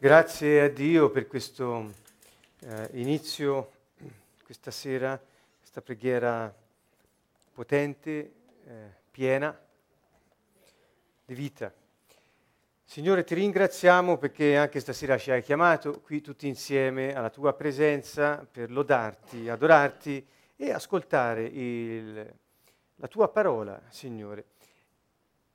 Grazie a Dio per questo eh, inizio, questa sera, questa preghiera potente, eh, piena di vita. Signore, ti ringraziamo perché anche stasera ci hai chiamato qui tutti insieme alla tua presenza per lodarti, adorarti e ascoltare il, la tua parola, Signore.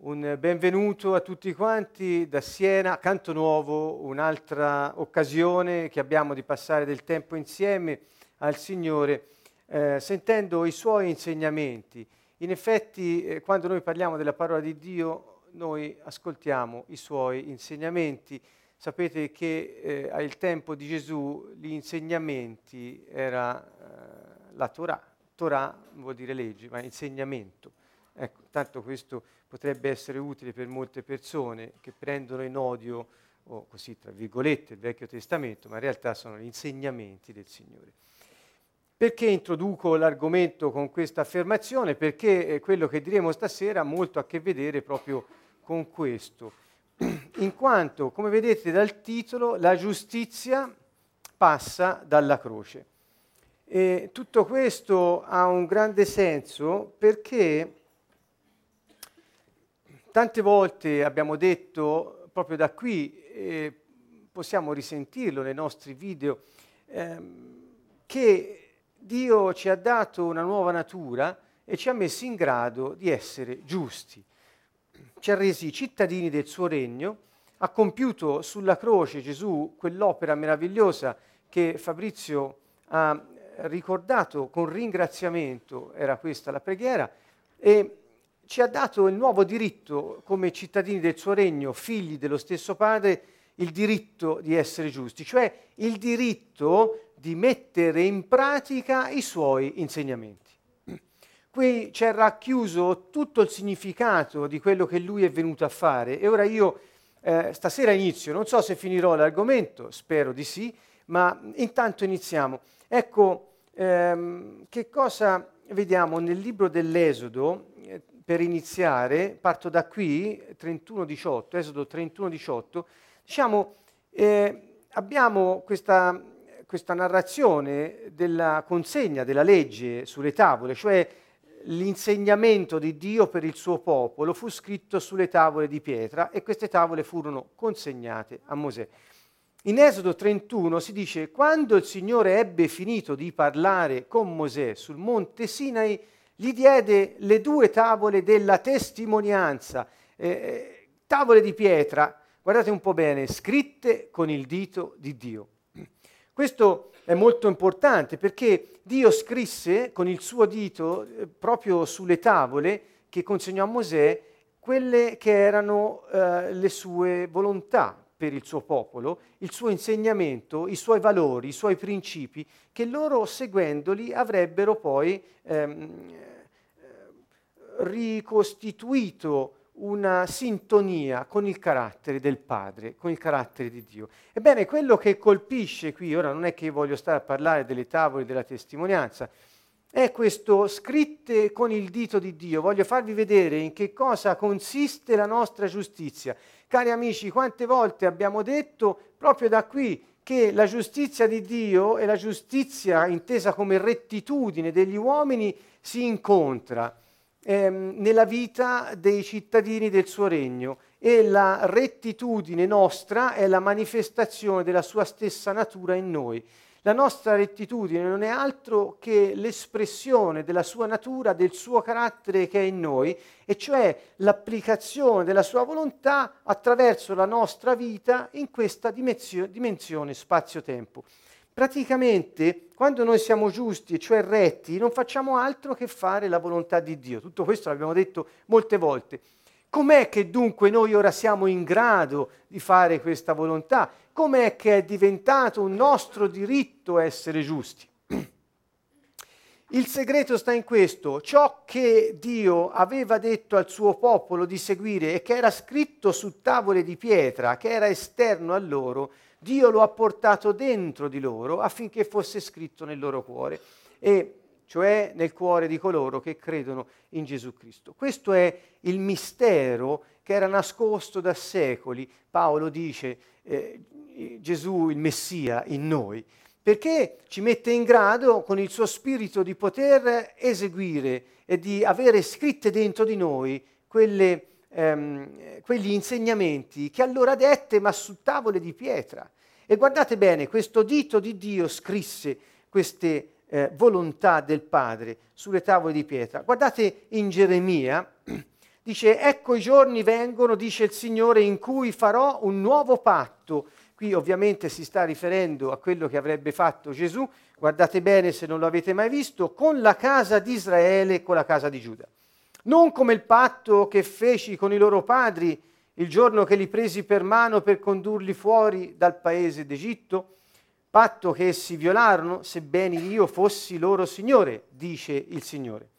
Un benvenuto a tutti quanti da Siena, Canto Nuovo, un'altra occasione che abbiamo di passare del tempo insieme al Signore, eh, sentendo i Suoi insegnamenti. In effetti, eh, quando noi parliamo della parola di Dio, noi ascoltiamo i Suoi insegnamenti. Sapete che eh, al tempo di Gesù gli insegnamenti era eh, la Torah. Torah vuol dire legge, ma insegnamento. Ecco, tanto questo potrebbe essere utile per molte persone che prendono in odio, o così tra virgolette, il Vecchio Testamento, ma in realtà sono gli insegnamenti del Signore. Perché introduco l'argomento con questa affermazione? Perché eh, quello che diremo stasera ha molto a che vedere proprio con questo. In quanto, come vedete dal titolo, la giustizia passa dalla croce. E tutto questo ha un grande senso perché Tante volte abbiamo detto, proprio da qui, eh, possiamo risentirlo nei nostri video, ehm, che Dio ci ha dato una nuova natura e ci ha messi in grado di essere giusti. Ci ha resi cittadini del suo regno, ha compiuto sulla croce Gesù quell'opera meravigliosa che Fabrizio ha ricordato con ringraziamento, era questa la preghiera, e ci ha dato il nuovo diritto come cittadini del suo regno, figli dello stesso Padre, il diritto di essere giusti, cioè il diritto di mettere in pratica i suoi insegnamenti. Qui c'è racchiuso tutto il significato di quello che lui è venuto a fare e ora io eh, stasera inizio, non so se finirò l'argomento, spero di sì, ma intanto iniziamo. Ecco ehm, che cosa vediamo nel libro dell'Esodo, per iniziare, parto da qui, 31-18, Esodo 31-18, diciamo, eh, abbiamo questa, questa narrazione della consegna della legge sulle tavole, cioè l'insegnamento di Dio per il suo popolo fu scritto sulle tavole di pietra e queste tavole furono consegnate a Mosè. In Esodo 31 si dice, quando il Signore ebbe finito di parlare con Mosè sul monte Sinai, gli diede le due tavole della testimonianza, eh, eh, tavole di pietra, guardate un po' bene, scritte con il dito di Dio. Questo è molto importante perché Dio scrisse con il suo dito eh, proprio sulle tavole che consegnò a Mosè quelle che erano eh, le sue volontà per il suo popolo, il suo insegnamento, i suoi valori, i suoi principi, che loro seguendoli avrebbero poi ehm, ricostituito una sintonia con il carattere del Padre, con il carattere di Dio. Ebbene, quello che colpisce qui, ora non è che voglio stare a parlare delle tavole della testimonianza, è questo scritte con il dito di Dio. Voglio farvi vedere in che cosa consiste la nostra giustizia. Cari amici, quante volte abbiamo detto proprio da qui che la giustizia di Dio e la giustizia intesa come rettitudine degli uomini si incontra ehm, nella vita dei cittadini del suo regno e la rettitudine nostra è la manifestazione della sua stessa natura in noi. La nostra rettitudine non è altro che l'espressione della sua natura, del suo carattere che è in noi, e cioè l'applicazione della sua volontà attraverso la nostra vita in questa dimensione spazio-tempo. Praticamente, quando noi siamo giusti, cioè retti, non facciamo altro che fare la volontà di Dio. Tutto questo l'abbiamo detto molte volte. Com'è che dunque noi ora siamo in grado di fare questa volontà? Com'è che è diventato un nostro diritto essere giusti? Il segreto sta in questo, ciò che Dio aveva detto al suo popolo di seguire e che era scritto su tavole di pietra, che era esterno a loro, Dio lo ha portato dentro di loro affinché fosse scritto nel loro cuore, e cioè nel cuore di coloro che credono in Gesù Cristo. Questo è il mistero che era nascosto da secoli. Paolo dice, eh, Gesù il Messia in noi? Perché ci mette in grado con il suo spirito di poter eseguire e di avere scritte dentro di noi quelle, ehm, quegli insegnamenti che allora dette ma su tavole di pietra. E guardate bene, questo dito di Dio scrisse queste eh, volontà del Padre sulle tavole di pietra. Guardate in Geremia, dice, ecco i giorni vengono, dice il Signore, in cui farò un nuovo patto. Qui ovviamente si sta riferendo a quello che avrebbe fatto Gesù, guardate bene se non lo avete mai visto, con la casa di Israele e con la casa di Giuda. Non come il patto che feci con i loro padri il giorno che li presi per mano per condurli fuori dal paese d'Egitto, patto che essi violarono, sebbene io fossi loro Signore, dice il Signore.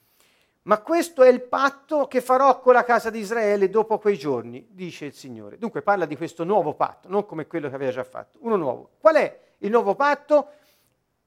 Ma questo è il patto che farò con la casa di Israele dopo quei giorni, dice il Signore. Dunque parla di questo nuovo patto, non come quello che aveva già fatto, uno nuovo. Qual è il nuovo patto?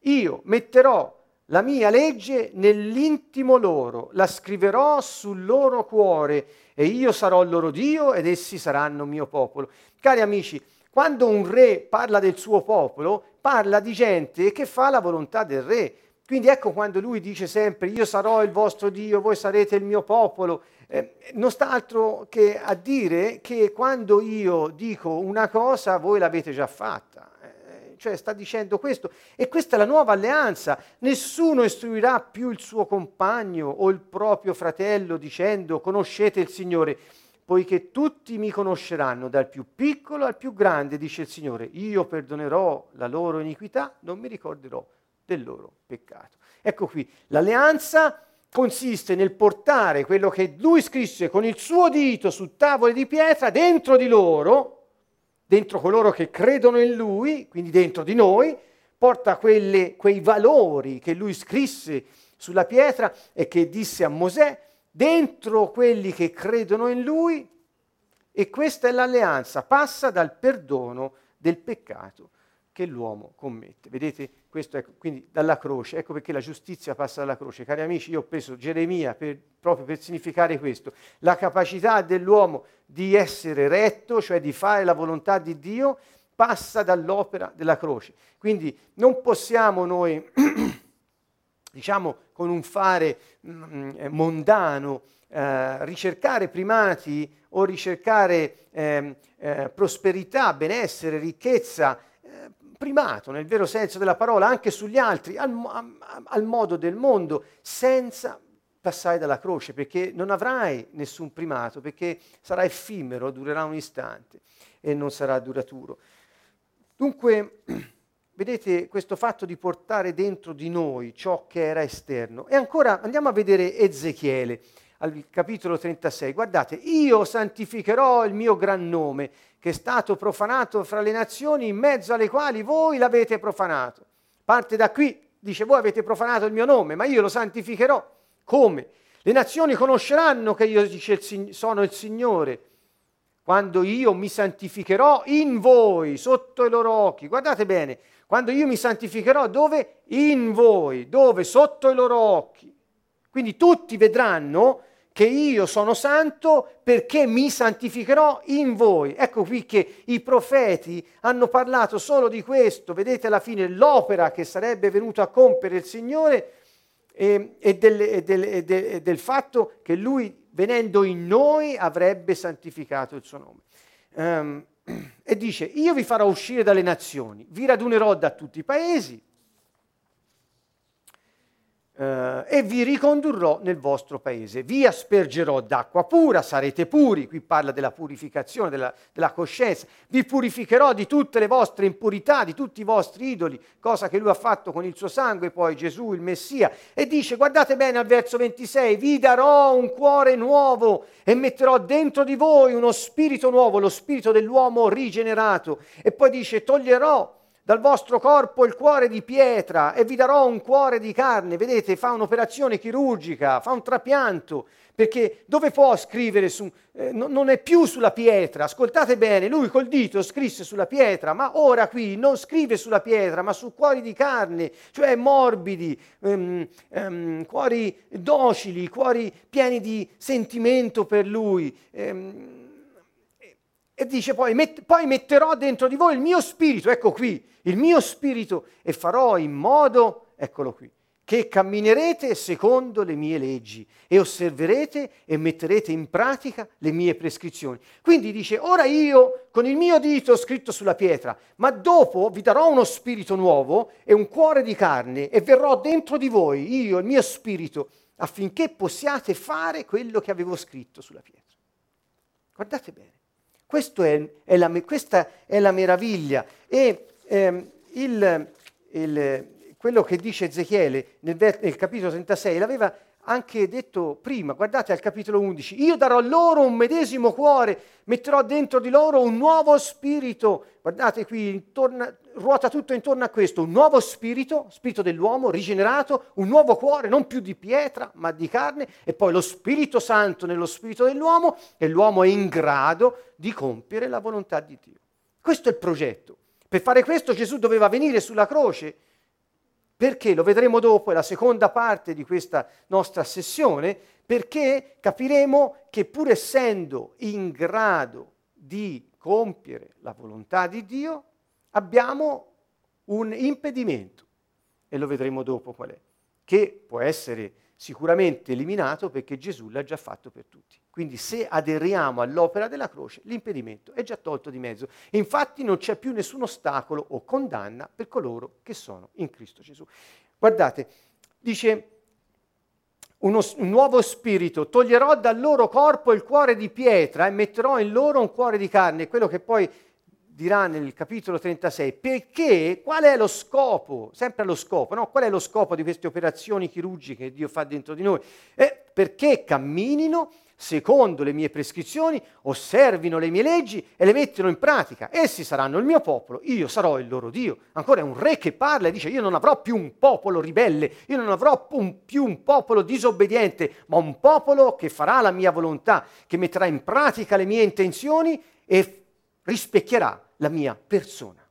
Io metterò la mia legge nell'intimo loro, la scriverò sul loro cuore e io sarò il loro Dio ed essi saranno mio popolo. Cari amici, quando un re parla del suo popolo, parla di gente che fa la volontà del re. Quindi ecco quando lui dice sempre io sarò il vostro Dio, voi sarete il mio popolo, eh, non sta altro che a dire che quando io dico una cosa voi l'avete già fatta. Eh, cioè sta dicendo questo e questa è la nuova alleanza. Nessuno istruirà più il suo compagno o il proprio fratello dicendo conoscete il Signore poiché tutti mi conosceranno dal più piccolo al più grande, dice il Signore, io perdonerò la loro iniquità, non mi ricorderò del loro peccato. Ecco qui, l'alleanza consiste nel portare quello che lui scrisse con il suo dito su tavole di pietra dentro di loro, dentro coloro che credono in lui, quindi dentro di noi, porta quelle, quei valori che lui scrisse sulla pietra e che disse a Mosè, dentro quelli che credono in Lui e questa è l'alleanza, passa dal perdono del peccato che l'uomo commette. Vedete, questo è quindi dalla croce, ecco perché la giustizia passa dalla croce. Cari amici, io ho preso Geremia per, proprio per significare questo, la capacità dell'uomo di essere retto, cioè di fare la volontà di Dio, passa dall'opera della croce. Quindi non possiamo noi diciamo con un fare mm, eh, mondano, eh, ricercare primati o ricercare eh, eh, prosperità, benessere, ricchezza, primato nel vero senso della parola anche sugli altri, al, al modo del mondo, senza passare dalla croce, perché non avrai nessun primato, perché sarà effimero, durerà un istante e non sarà duraturo. Dunque, vedete questo fatto di portare dentro di noi ciò che era esterno. E ancora andiamo a vedere Ezechiele al capitolo 36. Guardate, io santificherò il mio gran nome che è stato profanato fra le nazioni in mezzo alle quali voi l'avete profanato. Parte da qui, dice voi avete profanato il mio nome, ma io lo santificherò. Come? Le nazioni conosceranno che io dice, sono il Signore quando io mi santificherò in voi, sotto i loro occhi. Guardate bene, quando io mi santificherò dove? In voi, dove? Sotto i loro occhi. Quindi tutti vedranno che io sono santo perché mi santificherò in voi. Ecco qui che i profeti hanno parlato solo di questo, vedete alla fine l'opera che sarebbe venuto a compiere il Signore e, e, del, e, del, e, del, del fatto che lui venendo in noi avrebbe santificato il suo nome. Um, e dice, io vi farò uscire dalle nazioni, vi radunerò da tutti i paesi eh, e vi ricondurrò nel vostro paese, vi aspergerò d'acqua pura, sarete puri, qui parla della purificazione, della, della coscienza, vi purificherò di tutte le vostre impurità, di tutti i vostri idoli, cosa che lui ha fatto con il suo sangue, poi Gesù il Messia, e dice, guardate bene al verso 26, vi darò un cuore nuovo e metterò dentro di voi uno spirito nuovo, lo spirito dell'uomo rigenerato. E poi dice, toglierò dal vostro corpo il cuore di pietra e vi darò un cuore di carne. Vedete, fa un'operazione chirurgica, fa un trapianto, perché dove può scrivere su, eh, no, non è più sulla pietra. Ascoltate bene, lui col dito scrisse sulla pietra, ma ora qui non scrive sulla pietra, ma su cuori di carne, cioè morbidi, ehm, ehm, cuori docili, cuori pieni di sentimento per lui. Ehm, E dice poi, met- poi metterò dentro di voi il mio spirito, ecco qui, il mio spirito e farò in modo, eccolo qui, che camminerete secondo le mie leggi e osserverete e metterete in pratica le mie prescrizioni. Quindi dice, ora io con il mio dito scritto sulla pietra, ma dopo vi darò uno spirito nuovo e un cuore di carne e verrò dentro di voi, io, il mio spirito, affinché possiate fare quello che avevo scritto sulla pietra. Guardate bene, è, è la, questa è la meraviglia. E ehm, il, il quello che dice Ezechiele nel, nel capitolo 36 l'aveva anche detto prima, guardate al capitolo 11, io darò loro un medesimo cuore, metterò dentro di loro un nuovo spirito, guardate qui, intorno, ruota tutto intorno a questo, un nuovo spirito, spirito dell'uomo rigenerato, un nuovo cuore, non più di pietra, ma di carne, e poi lo Spirito Santo nello spirito dell'uomo, e l'uomo è in grado di compiere la volontà di Dio. Questo è il progetto. Per fare questo Gesù doveva venire sulla croce perché? Lo vedremo dopo, è la seconda parte di questa nostra sessione, perché capiremo che pur essendo in grado di compiere la volontà di Dio, abbiamo un impedimento, e lo vedremo dopo qual è, che può essere sicuramente eliminato perché Gesù l'ha già fatto per tutti. Quindi se aderiamo all'opera della croce, l'impedimento è già tolto di mezzo. Infatti non c'è più nessun ostacolo o condanna per coloro che sono in Cristo Gesù. Guardate, dice uno, un nuovo spirito, toglierò dal loro corpo il cuore di pietra e metterò in loro un cuore di carne, quello che poi dirà nel capitolo 36, perché qual è lo scopo, sempre lo scopo, no? qual è lo scopo di queste operazioni chirurgiche che Dio fa dentro di noi? È perché camminino secondo le mie prescrizioni, osservino le mie leggi e le mettano in pratica. Essi saranno il mio popolo, io sarò il loro Dio. Ancora è un re che parla e dice io non avrò più un popolo ribelle, io non avrò più un popolo disobbediente, ma un popolo che farà la mia volontà, che metterà in pratica le mie intenzioni e rispecchierà la mia persona.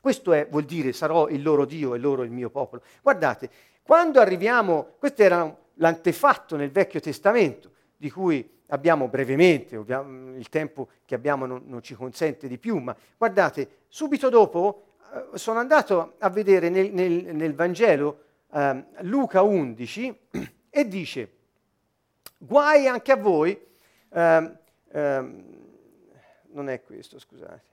Questo è, vuol dire sarò il loro Dio e loro il mio popolo. Guardate, quando arriviamo, questo era l'antefatto nel Vecchio Testamento, di cui abbiamo brevemente, il tempo che abbiamo non, non ci consente di più, ma guardate, subito dopo eh, sono andato a vedere nel, nel, nel Vangelo eh, Luca 11 e dice, guai anche a voi, eh, non è questo, scusate.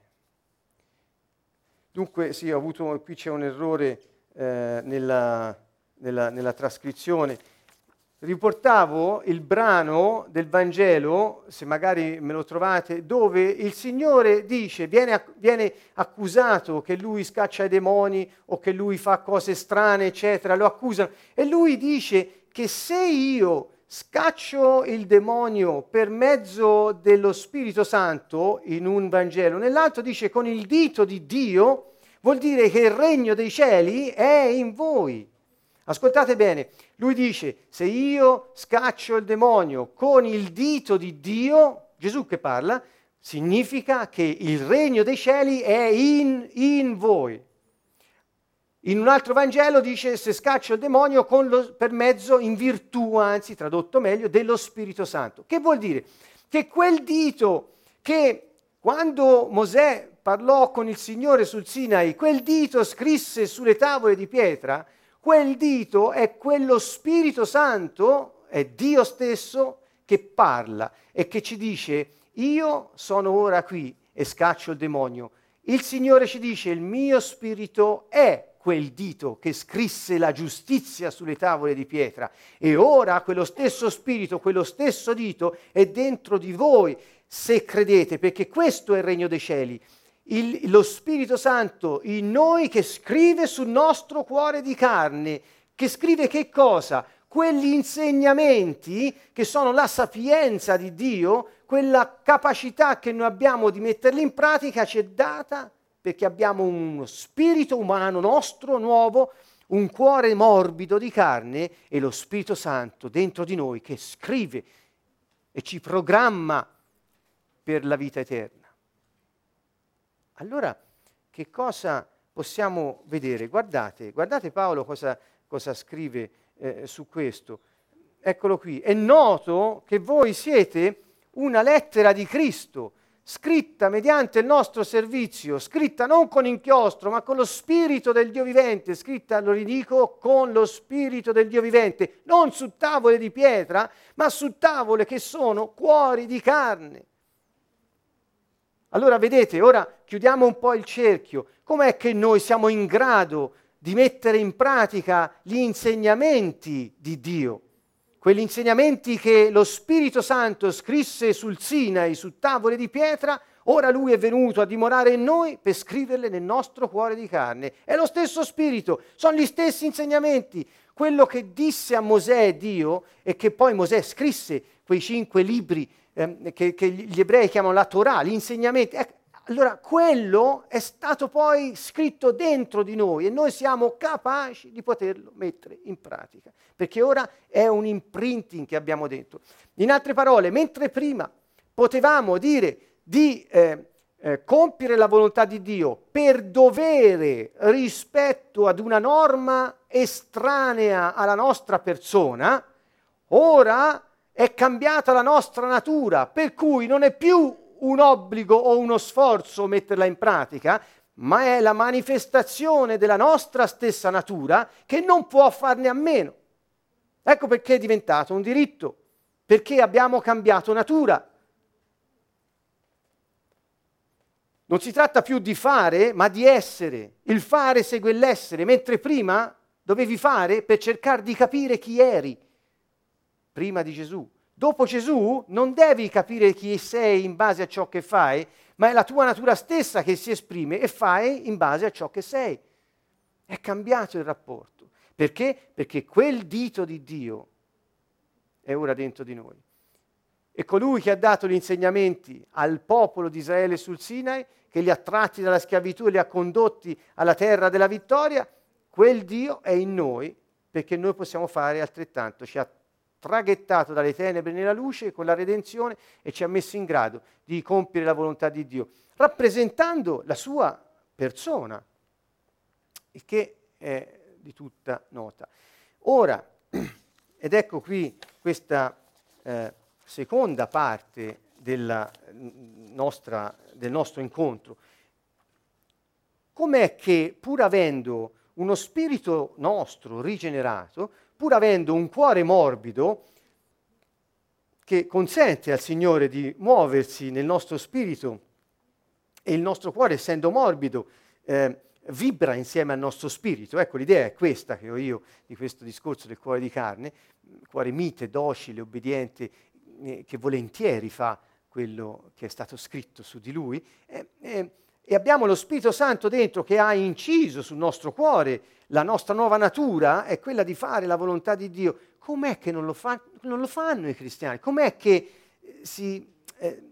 Dunque, sì, avuto, qui c'è un errore eh, nella, nella, nella, trascrizione. Riportavo il brano del Vangelo, se magari me lo trovate, dove il Signore dice, viene, viene accusato che lui scaccia i demoni o che lui fa cose strane, eccetera, lo accusano, e lui dice che se io scaccio il demonio per mezzo dello Spirito Santo in un Vangelo, nell'altro dice con il dito di Dio, vuol dire che il regno dei cieli è in voi. Ascoltate bene, lui dice, se io scaccio il demonio con il dito di Dio, Gesù che parla, significa che il regno dei cieli è in, in voi. In un altro Vangelo dice se scaccio il demonio lo, per mezzo, in virtù, anzi tradotto meglio, dello Spirito Santo. Che vuol dire? Che quel dito che quando Mosè parlò con il Signore sul Sinai, quel dito scrisse sulle tavole di pietra, quel dito è quello Spirito Santo, è Dio stesso che parla e che ci dice io sono ora qui e scaccio il demonio. Il Signore ci dice il mio spirito è quel dito che scrisse la giustizia sulle tavole di pietra e ora quello stesso spirito, quello stesso dito è dentro di voi se credete, perché questo è il regno dei cieli. Il, lo Spirito Santo in noi che scrive sul nostro cuore di carne, che scrive che cosa? Quegli insegnamenti che sono la sapienza di Dio, quella capacità che noi abbiamo di metterli in pratica ci è data perché abbiamo uno spirito umano nostro nuovo, un cuore morbido di carne e lo Spirito Santo dentro di noi che scrive e ci programma per la vita eterna. Allora, che cosa possiamo vedere? Guardate, guardate Paolo cosa, cosa scrive eh, su questo. Eccolo qui. È noto che voi siete una lettera di Cristo scritta mediante il nostro servizio, scritta non con inchiostro, ma con lo spirito del Dio vivente, scritta, lo ridico, con lo spirito del Dio vivente, non su tavole di pietra, ma su tavole che sono cuori di carne. Allora vedete, ora chiudiamo un po' il cerchio. Com'è che noi siamo in grado di mettere in pratica gli insegnamenti di Dio? quegli insegnamenti che lo Spirito Santo scrisse sul Sinai, su tavole di pietra, ora lui è venuto a dimorare in noi per scriverle nel nostro cuore di carne. È lo stesso Spirito, sono gli stessi insegnamenti. Quello che disse a Mosè Dio e che poi Mosè scrisse quei cinque libri eh, che, che, gli ebrei chiamano la Torah, gli insegnamenti. Ecco, allora quello è stato poi scritto dentro di noi e noi siamo capaci di poterlo mettere in pratica, perché ora è un imprinting che abbiamo dentro. In altre parole, mentre prima potevamo dire di eh, eh, compiere la volontà di Dio per dovere rispetto ad una norma estranea alla nostra persona, ora è cambiata la nostra natura, per cui non è più un obbligo o uno sforzo metterla in pratica, ma è la manifestazione della nostra stessa natura che non può farne a meno. Ecco perché è diventato un diritto, perché abbiamo cambiato natura. Non si tratta più di fare, ma di essere. Il fare segue l'essere, mentre prima dovevi fare per cercare di capire chi eri, prima di Gesù. Dopo Gesù non devi capire chi sei in base a ciò che fai, ma è la tua natura stessa che si esprime e fai in base a ciò che sei. È cambiato il rapporto. Perché? Perché quel dito di Dio è ora dentro di noi. E colui che ha dato gli insegnamenti al popolo di Israele sul Sinai, che li ha tratti dalla schiavitù e li ha condotti alla terra della vittoria, quel Dio è in noi perché noi possiamo fare altrettanto. Ci ha traghettato dalle tenebre nella luce con la redenzione e ci ha messo in grado di compiere la volontà di Dio, rappresentando la sua persona, il che è di tutta nota. Ora, ed ecco qui questa eh, seconda parte della nostra, del nostro incontro, com'è che pur avendo uno spirito nostro rigenerato, pur avendo un cuore morbido che consente al Signore di muoversi nel nostro spirito e il nostro cuore, essendo morbido, eh, vibra insieme al nostro spirito. Ecco, l'idea è questa che ho io di questo discorso del cuore di carne, cuore mite, docile, obbediente, eh, che volentieri fa quello che è stato scritto su di lui. Eh, e abbiamo lo Spirito Santo dentro che ha inciso sul nostro cuore, la nostra nuova natura è quella di fare la volontà di Dio. Com'è che non lo, fa, non lo fanno i cristiani? Com'è che, eh, si, eh,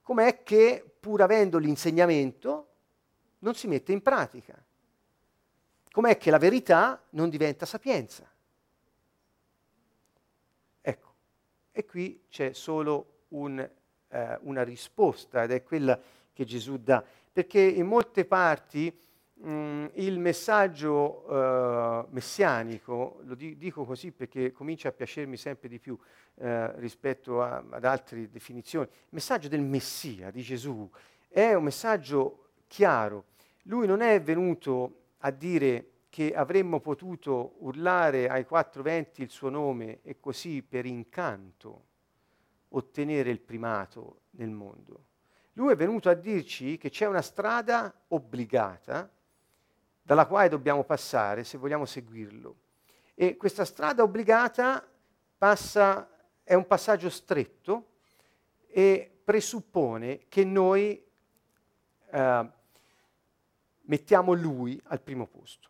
com'è che pur avendo l'insegnamento non si mette in pratica? Com'è che la verità non diventa sapienza? Ecco, e qui c'è solo un, eh, una risposta ed è quella che Gesù dà, perché in molte parti mh, il messaggio uh, messianico, lo di- dico così perché comincia a piacermi sempre di più uh, rispetto a, ad altre definizioni, il messaggio del Messia, di Gesù, è un messaggio chiaro. Lui non è venuto a dire che avremmo potuto urlare ai quattro venti il suo nome e così per incanto ottenere il primato nel mondo. Lui è venuto a dirci che c'è una strada obbligata dalla quale dobbiamo passare se vogliamo seguirlo. E questa strada obbligata passa, è un passaggio stretto e presuppone che noi eh, mettiamo lui al primo posto.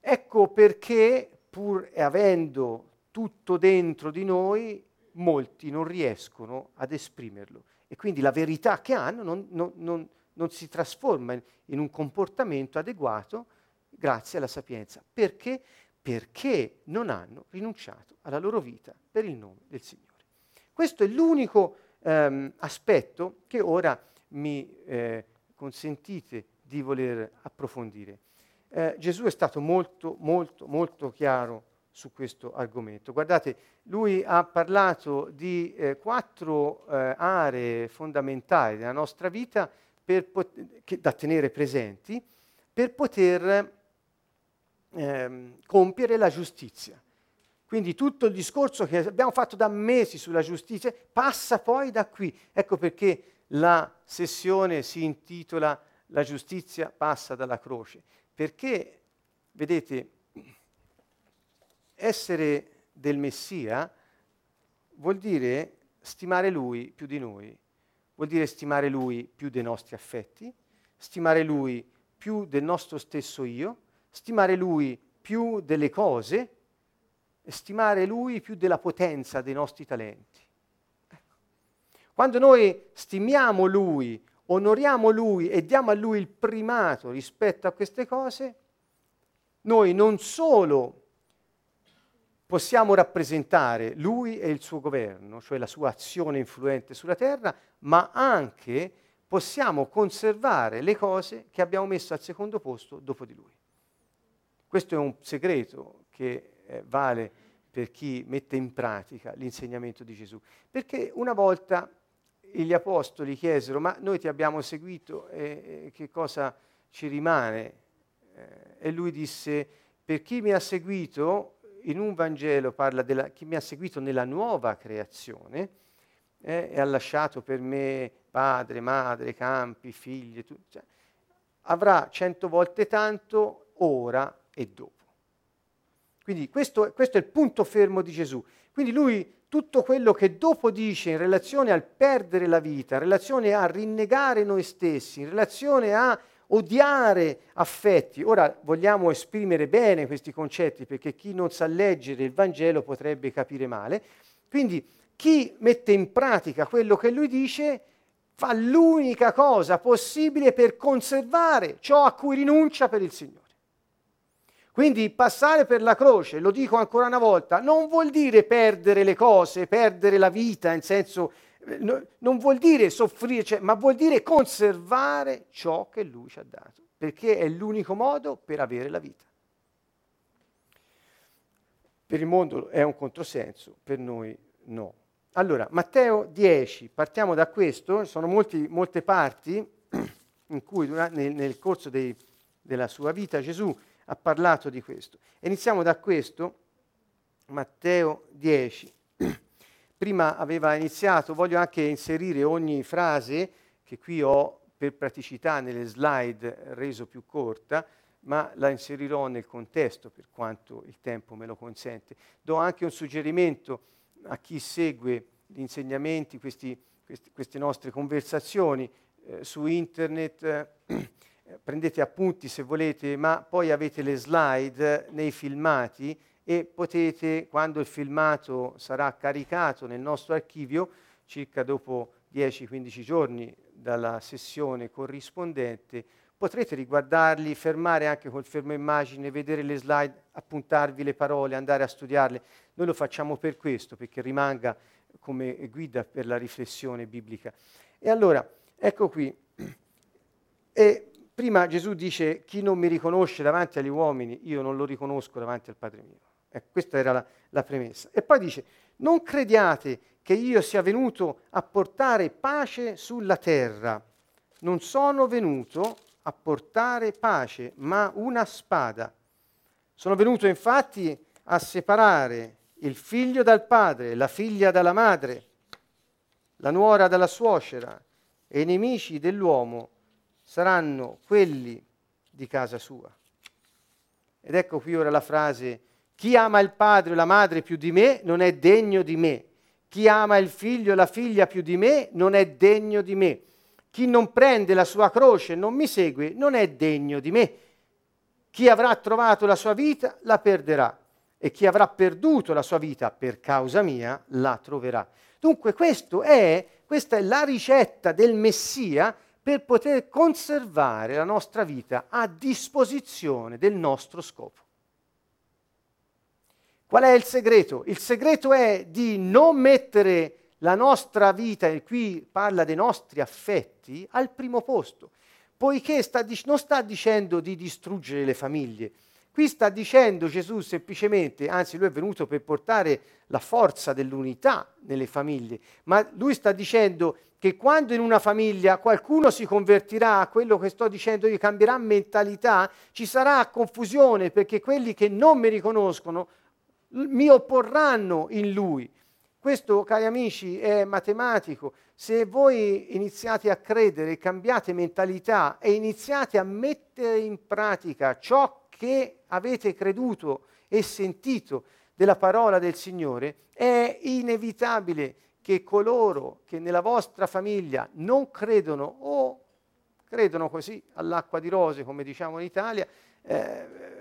Ecco perché, pur avendo tutto dentro di noi, molti non riescono ad esprimerlo e quindi la verità che hanno non, non, non, non si trasforma in, in un comportamento adeguato grazie alla sapienza. Perché? Perché non hanno rinunciato alla loro vita per il nome del Signore. Questo è l'unico ehm, aspetto che ora mi eh, consentite di voler approfondire. Eh, Gesù è stato molto, molto, molto chiaro su questo argomento. Guardate, lui ha parlato di eh, quattro eh, aree fondamentali della nostra vita pot- che, da tenere presenti per poter ehm, compiere la giustizia. Quindi tutto il discorso che abbiamo fatto da mesi sulla giustizia passa poi da qui. Ecco perché la sessione si intitola La giustizia passa dalla croce. Perché, vedete, essere del Messia vuol dire stimare Lui più di noi, vuol dire stimare Lui più dei nostri affetti, stimare Lui più del nostro stesso io, stimare Lui più delle cose, stimare Lui più della potenza dei nostri talenti. Ecco. Quando noi stimiamo Lui, onoriamo Lui e diamo a Lui il primato rispetto a queste cose, noi non solo possiamo rappresentare Lui e il suo governo, cioè la sua azione influente sulla terra, ma anche possiamo conservare le cose che abbiamo messo al secondo posto dopo di Lui. Questo è un segreto che eh, vale per chi mette in pratica l'insegnamento di Gesù. Perché una volta gli apostoli chiesero, ma noi ti abbiamo seguito e, e che cosa ci rimane? Eh, e lui disse, per chi mi ha seguito, in un Vangelo parla di chi mi ha seguito nella nuova creazione eh, e ha lasciato per me padre, madre, campi, figli, tu, cioè, avrà cento volte tanto ora e dopo. Quindi questo, questo è il punto fermo di Gesù. Quindi lui tutto quello che dopo dice in relazione al perdere la vita, in relazione a rinnegare noi stessi, in relazione a odiare affetti. Ora vogliamo esprimere bene questi concetti perché chi non sa leggere il Vangelo potrebbe capire male. Quindi chi mette in pratica quello che lui dice fa l'unica cosa possibile per conservare ciò a cui rinuncia per il Signore. Quindi passare per la croce, lo dico ancora una volta, non vuol dire perdere le cose, perdere la vita, in senso, non vuol dire soffrire, cioè, ma vuol dire conservare ciò che Lui ci ha dato, perché è l'unico modo per avere la vita. Per il mondo è un controsenso, per noi no. Allora, Matteo 10, partiamo da questo, sono molti, molte parti in cui nel, nel corso dei, della sua vita Gesù ha parlato di questo. Iniziamo da questo, Matteo 10. Prima aveva iniziato, voglio anche inserire ogni frase che qui ho per praticità nelle slide reso più corta, ma la inserirò nel contesto per quanto il tempo me lo consente. Do anche un suggerimento a chi segue gli insegnamenti, questi, questi, queste nostre conversazioni eh, su internet. Eh, prendete appunti se volete, ma poi avete le slide nei filmati e potete, quando il filmato sarà caricato nel nostro archivio, circa dopo 10-15 giorni dalla sessione corrispondente, potrete riguardarli, fermare anche col fermo immagine, vedere le slide, appuntarvi le parole, andare a studiarle. Noi lo facciamo per questo, perché rimanga come guida per la riflessione biblica. E allora, ecco qui. E Prima Gesù dice chi non mi riconosce davanti agli uomini, io non lo riconosco davanti al Padre mio. Ecco, questa era la, la premessa. E poi dice, non crediate che io sia venuto a portare pace sulla terra. Non sono venuto a portare pace, ma una spada. Sono venuto infatti a separare il figlio dal padre, la figlia dalla madre, la nuora dalla suocera e i nemici dell'uomo saranno quelli di casa sua. Ed ecco qui ora la frase, chi ama il padre o la madre più di me non è degno di me. Chi ama il figlio o la figlia più di me non è degno di me. Chi non prende la sua croce e non mi segue non è degno di me. Chi avrà trovato la sua vita la perderà e chi avrà perduto la sua vita per causa mia la troverà. Dunque è, questa è la ricetta del Messia per poter conservare la nostra vita a disposizione del nostro scopo. Qual è il segreto? Il segreto è di non mettere la nostra vita, e qui parla dei nostri affetti, al primo posto, poiché sta, non sta dicendo di distruggere le famiglie. Qui sta dicendo Gesù semplicemente, anzi lui è venuto per portare la forza dell'unità nelle famiglie, ma lui sta dicendo che quando in una famiglia qualcuno si convertirà a quello che sto dicendo io, cambierà mentalità, ci sarà confusione perché quelli che non mi riconoscono mi opporranno in lui. Questo, cari amici, è matematico. Se voi iniziate a credere, cambiate mentalità e iniziate a mettere in pratica ciò che avete creduto e sentito della parola del Signore, è inevitabile che coloro che nella vostra famiglia non credono o credono così all'acqua di rose, come diciamo in Italia, eh,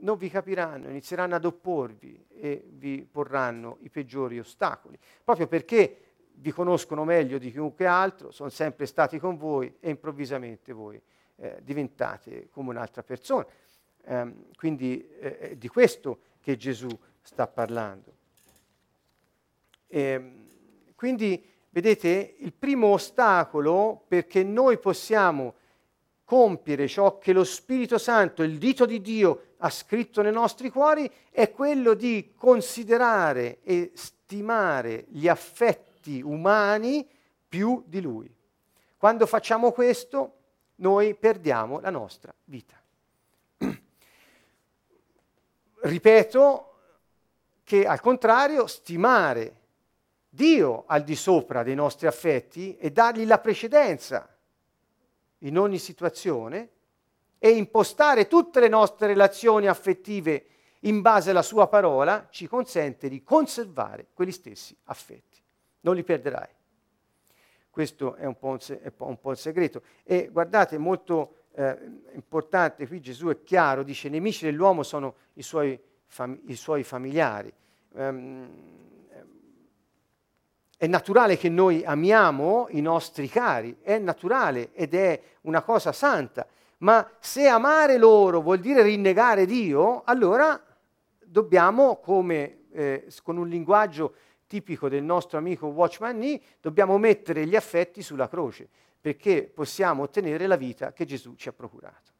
non vi capiranno, inizieranno ad opporvi e vi porranno i peggiori ostacoli, proprio perché vi conoscono meglio di chiunque altro, sono sempre stati con voi e improvvisamente voi eh, diventate come un'altra persona. Eh, quindi eh, è di questo che Gesù sta parlando. E, ehm, quindi, vedete, il primo ostacolo perché noi possiamo compiere ciò che lo Spirito Santo, il dito di Dio, ha scritto nei nostri cuori, è quello di considerare e stimare gli affetti umani più di Lui. Quando facciamo questo, noi perdiamo la nostra vita. Ripeto che al contrario, stimare Dio al di sopra dei nostri affetti e dargli la precedenza in ogni situazione e impostare tutte le nostre relazioni affettive in base alla sua parola ci consente di conservare quegli stessi affetti. Non li perderai. Questo è un po' un, se- un, po il segreto. E guardate, molto eh, importante, qui Gesù è chiaro, dice, i nemici dell'uomo sono i suoi, fam- i suoi familiari. Um, è naturale che noi amiamo i nostri cari, è naturale ed è una cosa santa, ma se amare loro vuol dire rinnegare Dio, allora dobbiamo, come eh, con un linguaggio tipico del nostro amico Watchman Nee, dobbiamo mettere gli affetti sulla croce, perché possiamo ottenere la vita che Gesù ci ha procurato.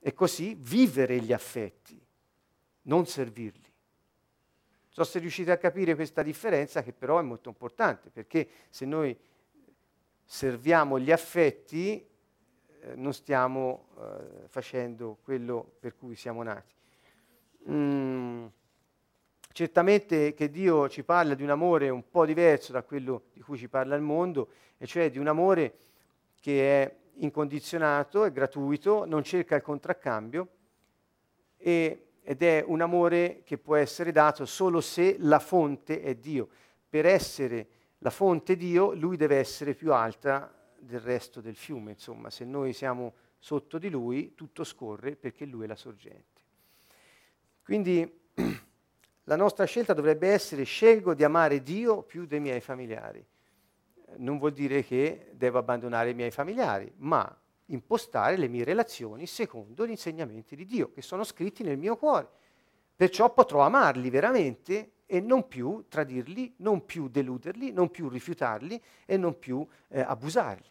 E così vivere gli affetti, non servirli. So se riuscite a capire questa differenza che però è molto importante, perché se noi serviamo gli affetti eh, non stiamo eh, facendo quello per cui siamo nati. Mm, certamente che Dio ci parla di un amore un po' diverso da quello di cui ci parla il mondo, e cioè di un amore che è incondizionato, è gratuito, non cerca il contraccambio e ed è un amore che può essere dato solo se la fonte è Dio. Per essere la fonte Dio, lui deve essere più alta del resto del fiume, insomma, se noi siamo sotto di lui, tutto scorre perché lui è la sorgente. Quindi la nostra scelta dovrebbe essere scelgo di amare Dio più dei miei familiari. Non vuol dire che devo abbandonare i miei familiari, ma impostare le mie relazioni secondo gli insegnamenti di Dio che sono scritti nel mio cuore. Perciò potrò amarli veramente e non più tradirli, non più deluderli, non più rifiutarli e non più eh, abusarli.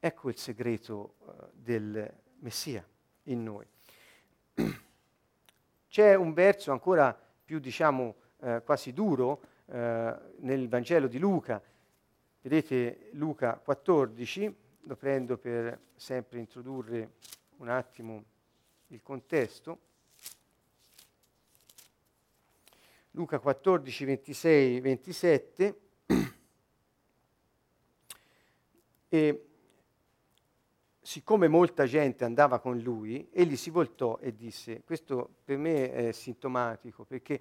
Ecco il segreto uh, del Messia in noi. C'è un verso ancora più, diciamo, eh, quasi duro eh, nel Vangelo di Luca. Vedete Luca 14, lo prendo per sempre introdurre un attimo il contesto. Luca 14, 26, 27. E siccome molta gente andava con lui, egli si voltò e disse, questo per me è sintomatico, perché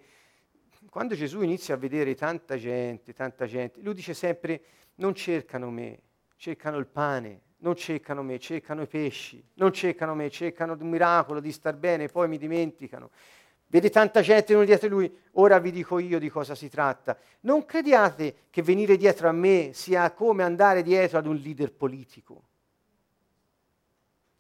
quando Gesù inizia a vedere tanta gente, tanta gente, lui dice sempre, non cercano me, cercano il pane, non cercano me, cercano i pesci, non cercano me, cercano un miracolo di star bene, poi mi dimenticano. Vede tanta gente non dietro lui, ora vi dico io di cosa si tratta. Non crediate che venire dietro a me sia come andare dietro ad un leader politico.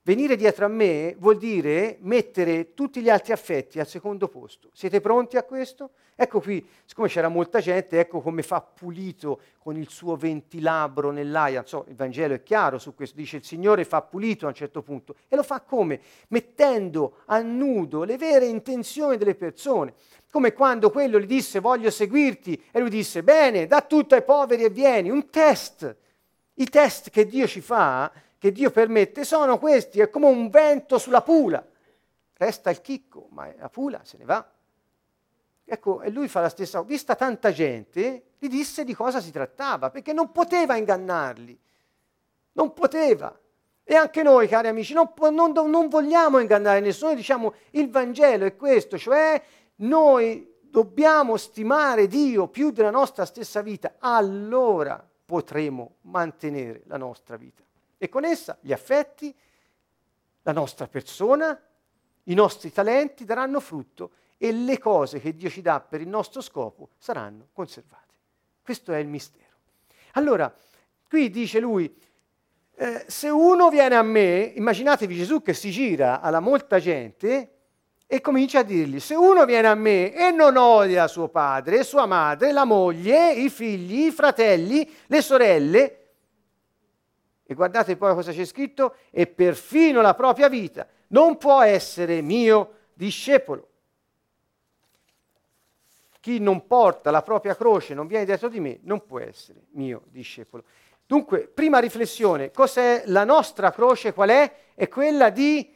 Venire dietro a me vuol dire mettere tutti gli altri affetti al secondo posto. Siete pronti a questo? Ecco qui, siccome c'era molta gente, ecco come fa pulito con il suo ventilabro nell'aia. So, il Vangelo è chiaro su questo, dice il Signore fa pulito a un certo punto. E lo fa come? Mettendo a nudo le vere intenzioni delle persone. Come quando quello gli disse voglio seguirti e lui disse bene, da tutto ai poveri e vieni. Un test. I test che Dio ci fa che Dio permette sono questi, è come un vento sulla pula. Resta il chicco, ma la pula se ne va. Ecco, e lui fa la stessa cosa. Vista tanta gente, gli disse di cosa si trattava, perché non poteva ingannarli. Non poteva. E anche noi, cari amici, non, non, non vogliamo ingannare nessuno, diciamo il Vangelo è questo, cioè noi dobbiamo stimare Dio più della nostra stessa vita, allora potremo mantenere la nostra vita e con essa gli affetti, la nostra persona, i nostri talenti daranno frutto e le cose che Dio ci dà per il nostro scopo saranno conservate. Questo è il mistero. Allora, qui dice lui, eh, se uno viene a me, immaginatevi Gesù che si gira alla molta gente e comincia a dirgli, se uno viene a me e non odia suo padre, sua madre, la moglie, i figli, i fratelli, le sorelle, e guardate poi cosa c'è scritto, e perfino la propria vita non può essere mio discepolo. Chi non porta la propria croce, non viene dietro di me, non può essere mio discepolo. Dunque, prima riflessione, cos'è la nostra croce? Qual è? È quella di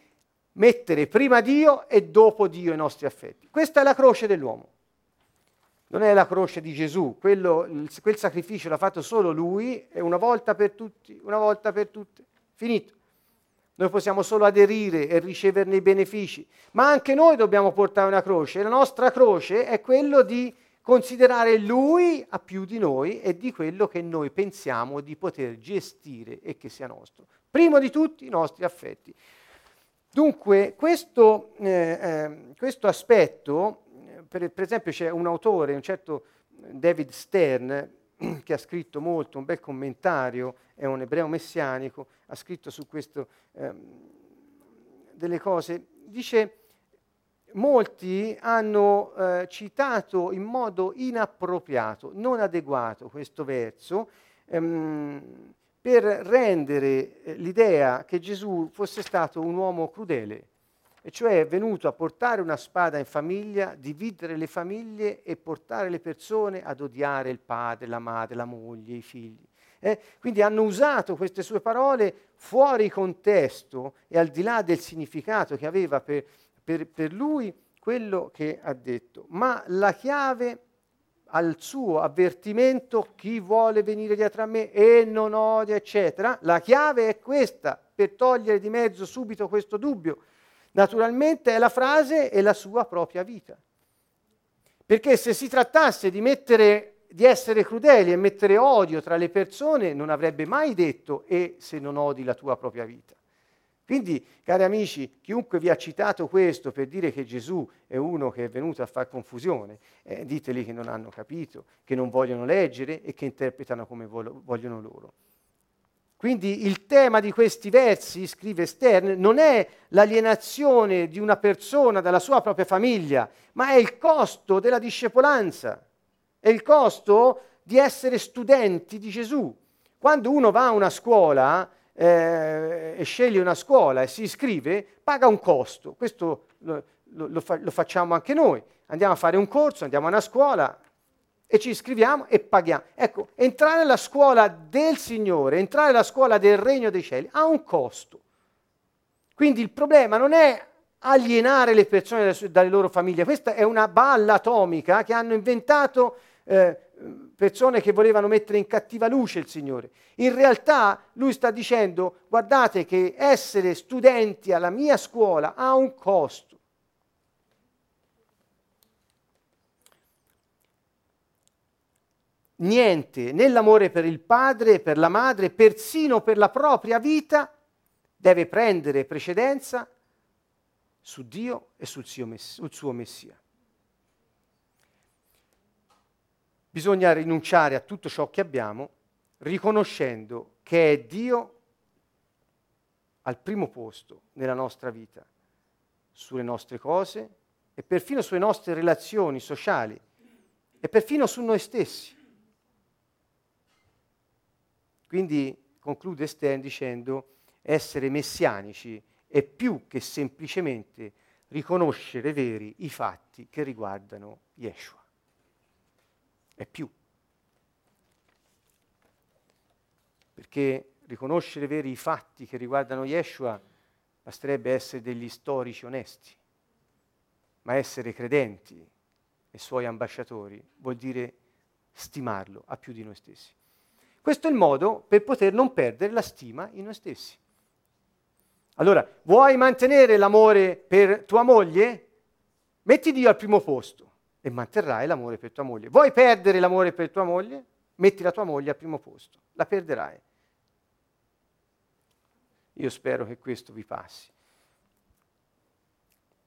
mettere prima Dio e dopo Dio i nostri affetti. Questa è la croce dell'uomo non è la croce di Gesù, quello, quel sacrificio l'ha fatto solo lui e una volta per tutti, una volta per tutte, finito. Noi possiamo solo aderire e riceverne i benefici, ma anche noi dobbiamo portare una croce. La nostra croce è quello di considerare lui a più di noi e di quello che noi pensiamo di poter gestire e che sia nostro. Primo di tutti i nostri affetti. Dunque, questo, eh, eh, questo aspetto per, per, esempio c'è un autore, un certo David Stern, che ha scritto molto, un bel commentario, è un ebreo messianico, ha scritto su questo ehm, delle cose, dice molti hanno eh, citato in modo inappropriato, non adeguato questo verso, ehm, per rendere eh, l'idea che Gesù fosse stato un uomo crudele e cioè è venuto a portare una spada in famiglia, dividere le famiglie e portare le persone ad odiare il padre, la madre, la moglie, i figli. Eh? Quindi hanno usato queste sue parole fuori contesto e al di là del significato che aveva per, per, per lui quello che ha detto. Ma la chiave al suo avvertimento, chi vuole venire dietro a me e non odia, eccetera, la chiave è questa, per togliere di mezzo subito questo dubbio naturalmente è la frase e la sua propria vita. Perché se si trattasse di, mettere, di essere crudeli e mettere odio tra le persone, non avrebbe mai detto e se non odi la tua propria vita. Quindi, cari amici, chiunque vi ha citato questo per dire che Gesù è uno che è venuto a far confusione, eh, diteli che non hanno capito, che non vogliono leggere e che interpretano come vogliono loro. Quindi il tema di questi versi, scrive Stern, non è l'alienazione di una persona dalla sua propria famiglia, ma è il costo della discepolanza, è il costo di essere studenti di Gesù. Quando uno va a una scuola eh, e sceglie una scuola e si iscrive, paga un costo. Questo lo, lo, lo, lo facciamo anche noi. Andiamo a fare un corso, andiamo a una scuola, e ci iscriviamo e paghiamo. Ecco, entrare nella scuola del Signore, entrare nella scuola del Regno dei Cieli ha un costo. Quindi il problema non è alienare le persone dalle, loro famiglie, questa è una balla atomica che hanno inventato eh, persone che volevano mettere in cattiva luce il Signore. In realtà lui sta dicendo, guardate che essere studenti alla mia scuola ha un costo. Niente nell'amore per il padre, per la madre, persino per la propria vita, deve prendere precedenza su Dio e sul suo, mess- sul suo Messia. Bisogna rinunciare a tutto ciò che abbiamo, riconoscendo che è Dio al primo posto nella nostra vita, sulle nostre cose e perfino sulle nostre relazioni sociali e perfino su noi stessi. Quindi conclude Stern dicendo essere messianici è più che semplicemente riconoscere veri i fatti che riguardano Yeshua. È più. Perché riconoscere veri i fatti che riguardano Yeshua basterebbe essere degli storici onesti, ma essere credenti e suoi ambasciatori vuol dire stimarlo a più di noi stessi. Questo è il modo per poter non perdere la stima in noi stessi. Allora, vuoi mantenere l'amore per tua moglie? Metti Dio al primo posto e manterrai l'amore per tua moglie. Vuoi perdere l'amore per tua moglie? Metti la tua moglie al primo posto, la perderai. Io spero che questo vi passi.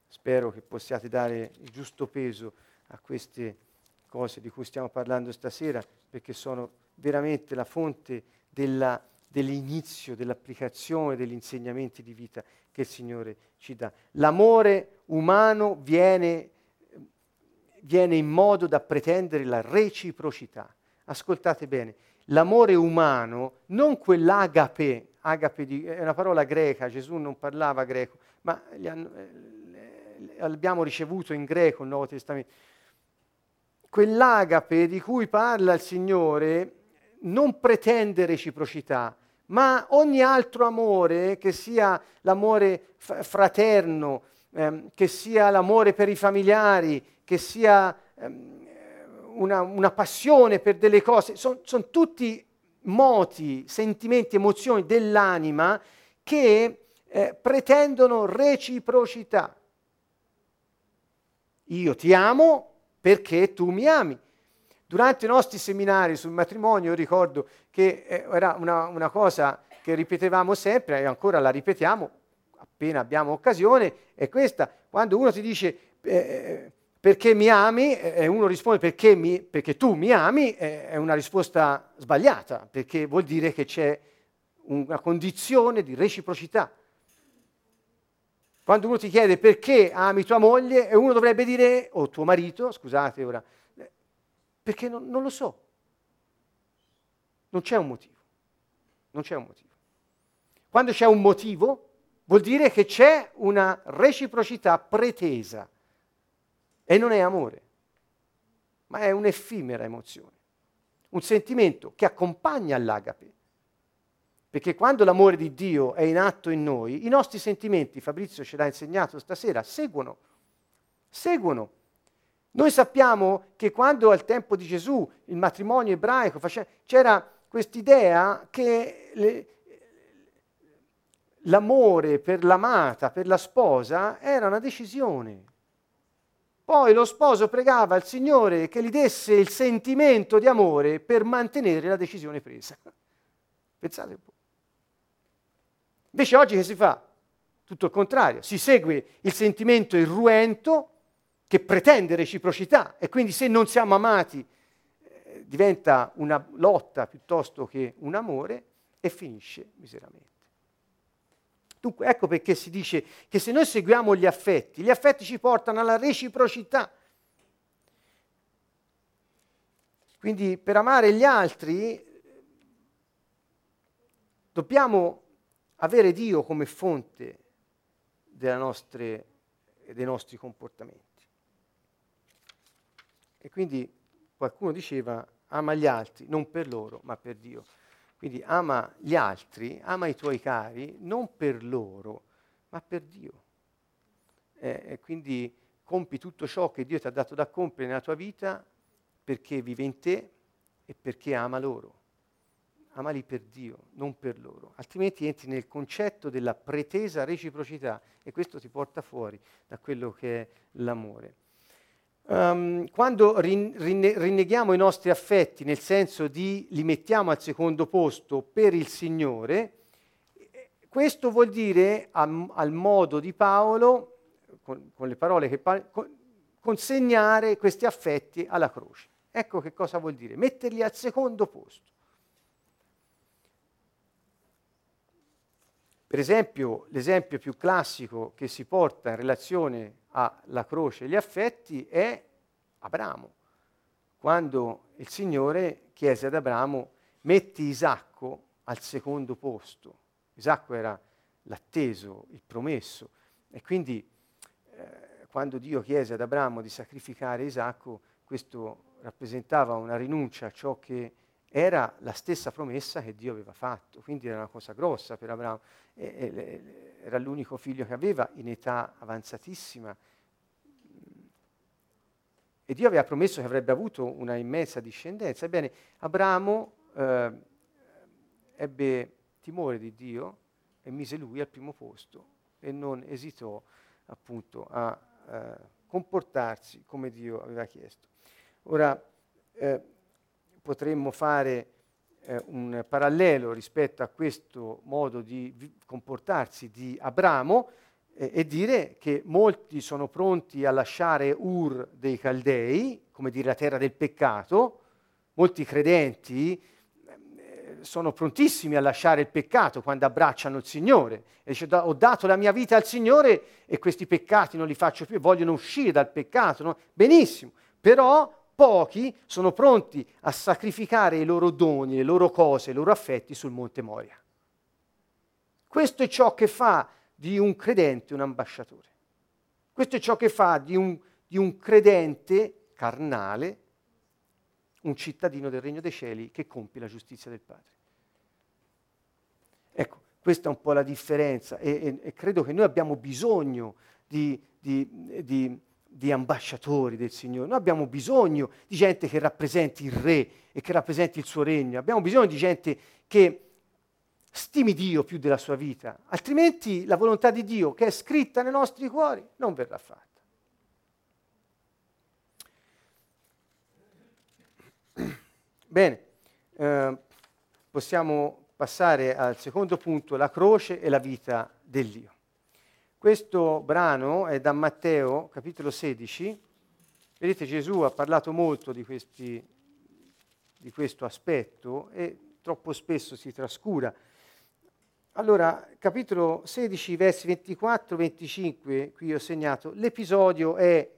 Spero che possiate dare il giusto peso a queste cose di cui stiamo parlando stasera, perché sono veramente la fonte della, dell'inizio, dell'applicazione degli insegnamenti di vita che il Signore ci dà. L'amore umano viene, viene in modo da pretendere la reciprocità. Ascoltate bene, l'amore umano, non quell'agape, agape di, è una parola greca, Gesù non parlava greco, ma hanno, eh, abbiamo ricevuto in greco il Nuovo Testamento. Quell'agape di cui parla il Signore non pretende reciprocità, ma ogni altro amore, che sia l'amore fraterno, ehm, che sia l'amore per i familiari, che sia ehm, una, una, passione per delle cose, sono son tutti moti, sentimenti, emozioni dell'anima che eh, pretendono reciprocità. Io ti amo perché tu mi ami. Durante i nostri seminari sul matrimonio ricordo che eh, era una, una cosa che ripetevamo sempre e ancora la ripetiamo appena abbiamo occasione, è questa. Quando uno ti dice eh, eh perché mi ami e uno risponde perché, mi, perché tu mi ami, è una risposta sbagliata, perché vuol dire che c'è una condizione di reciprocità. Quando uno ti chiede perché ami tua moglie, e uno dovrebbe dire, o tuo marito, scusate ora, perché non, non lo so. Non c'è un motivo. Non c'è un motivo. Quando c'è un motivo, vuol dire che c'è una reciprocità pretesa. E non è amore, ma è un'effimera emozione. Un sentimento che accompagna l'agape. Perché quando l'amore di Dio è in atto in noi, i nostri sentimenti, Fabrizio ce l'ha insegnato stasera, seguono. Seguono noi sappiamo che quando al tempo di Gesù il matrimonio ebraico faceva, c'era quest'idea che le, l'amore per l'amata, per la sposa, era una decisione. Poi lo sposo pregava il Signore che gli desse il sentimento di amore per mantenere la decisione presa. Pensate un po'. Invece oggi che si fa? Tutto il contrario, si segue il sentimento irruento che pretende reciprocità e quindi se non siamo amati eh, diventa una lotta piuttosto che un amore e finisce miseramente. Dunque ecco perché si dice che se noi seguiamo gli affetti, gli affetti ci portano alla reciprocità. Quindi per amare gli altri dobbiamo avere Dio come fonte nostre, dei nostri comportamenti. E quindi qualcuno diceva ama gli altri, non per loro, ma per Dio. Quindi ama gli altri, ama i tuoi cari, non per loro, ma per Dio. Eh, e quindi compi tutto ciò che Dio ti ha dato da compiere nella tua vita perché vive in te e perché ama loro. Amali per Dio, non per loro. Altrimenti entri nel concetto della pretesa reciprocità e questo ti porta fuori da quello che è l'amore. Um, quando rin- rinneghiamo i nostri affetti, nel senso di li mettiamo al secondo posto per il Signore, questo vuol dire, am- al modo di Paolo, con, con le parole che parla, con- consegnare questi affetti alla croce. Ecco che cosa vuol dire, metterli al secondo posto. Per esempio, l'esempio più classico che si porta in relazione alla croce e gli affetti è Abramo, quando il Signore chiese ad Abramo metti Isacco al secondo posto. Isacco era l'atteso, il promesso e quindi eh, quando Dio chiese ad Abramo di sacrificare Isacco, questo rappresentava una rinuncia a ciò che era la stessa promessa che Dio aveva fatto, quindi era una cosa grossa per Abramo, era l'unico figlio che aveva in età avanzatissima. E Dio aveva promesso che avrebbe avuto una immensa discendenza. Ebbene, Abramo eh, ebbe timore di Dio e mise lui al primo posto e non esitò appunto a eh, comportarsi come Dio aveva chiesto. Ora, eh, potremmo fare eh, un parallelo rispetto a questo modo di comportarsi di Abramo eh, e dire che molti sono pronti a lasciare Ur dei Caldei, come dire la terra del peccato, molti credenti eh, sono prontissimi a lasciare il peccato quando abbracciano il Signore. E dice, ho dato la mia vita al Signore e questi peccati non li faccio più, vogliono uscire dal peccato. No? Benissimo, però pochi sono pronti a sacrificare i loro doni, le loro cose, i loro affetti sul Monte Moria. Questo è ciò che fa di un credente un ambasciatore. Questo è ciò che fa di un, di un credente carnale un cittadino del Regno dei Cieli che compie la giustizia del Padre. Ecco, questa è un po' la differenza e, e, e credo che noi abbiamo bisogno di, di, di di ambasciatori del Signore, noi abbiamo bisogno di gente che rappresenti il Re e che rappresenti il suo regno, abbiamo bisogno di gente che stimi Dio più della sua vita, altrimenti la volontà di Dio che è scritta nei nostri cuori non verrà fatta. Bene, eh, possiamo passare al secondo punto, la croce e la vita dell'Io. Questo brano è da Matteo, capitolo 16. Vedete, Gesù ha parlato molto di, questi, di questo aspetto e troppo spesso si trascura. Allora, capitolo 16, versi 24-25, qui ho segnato, l'episodio è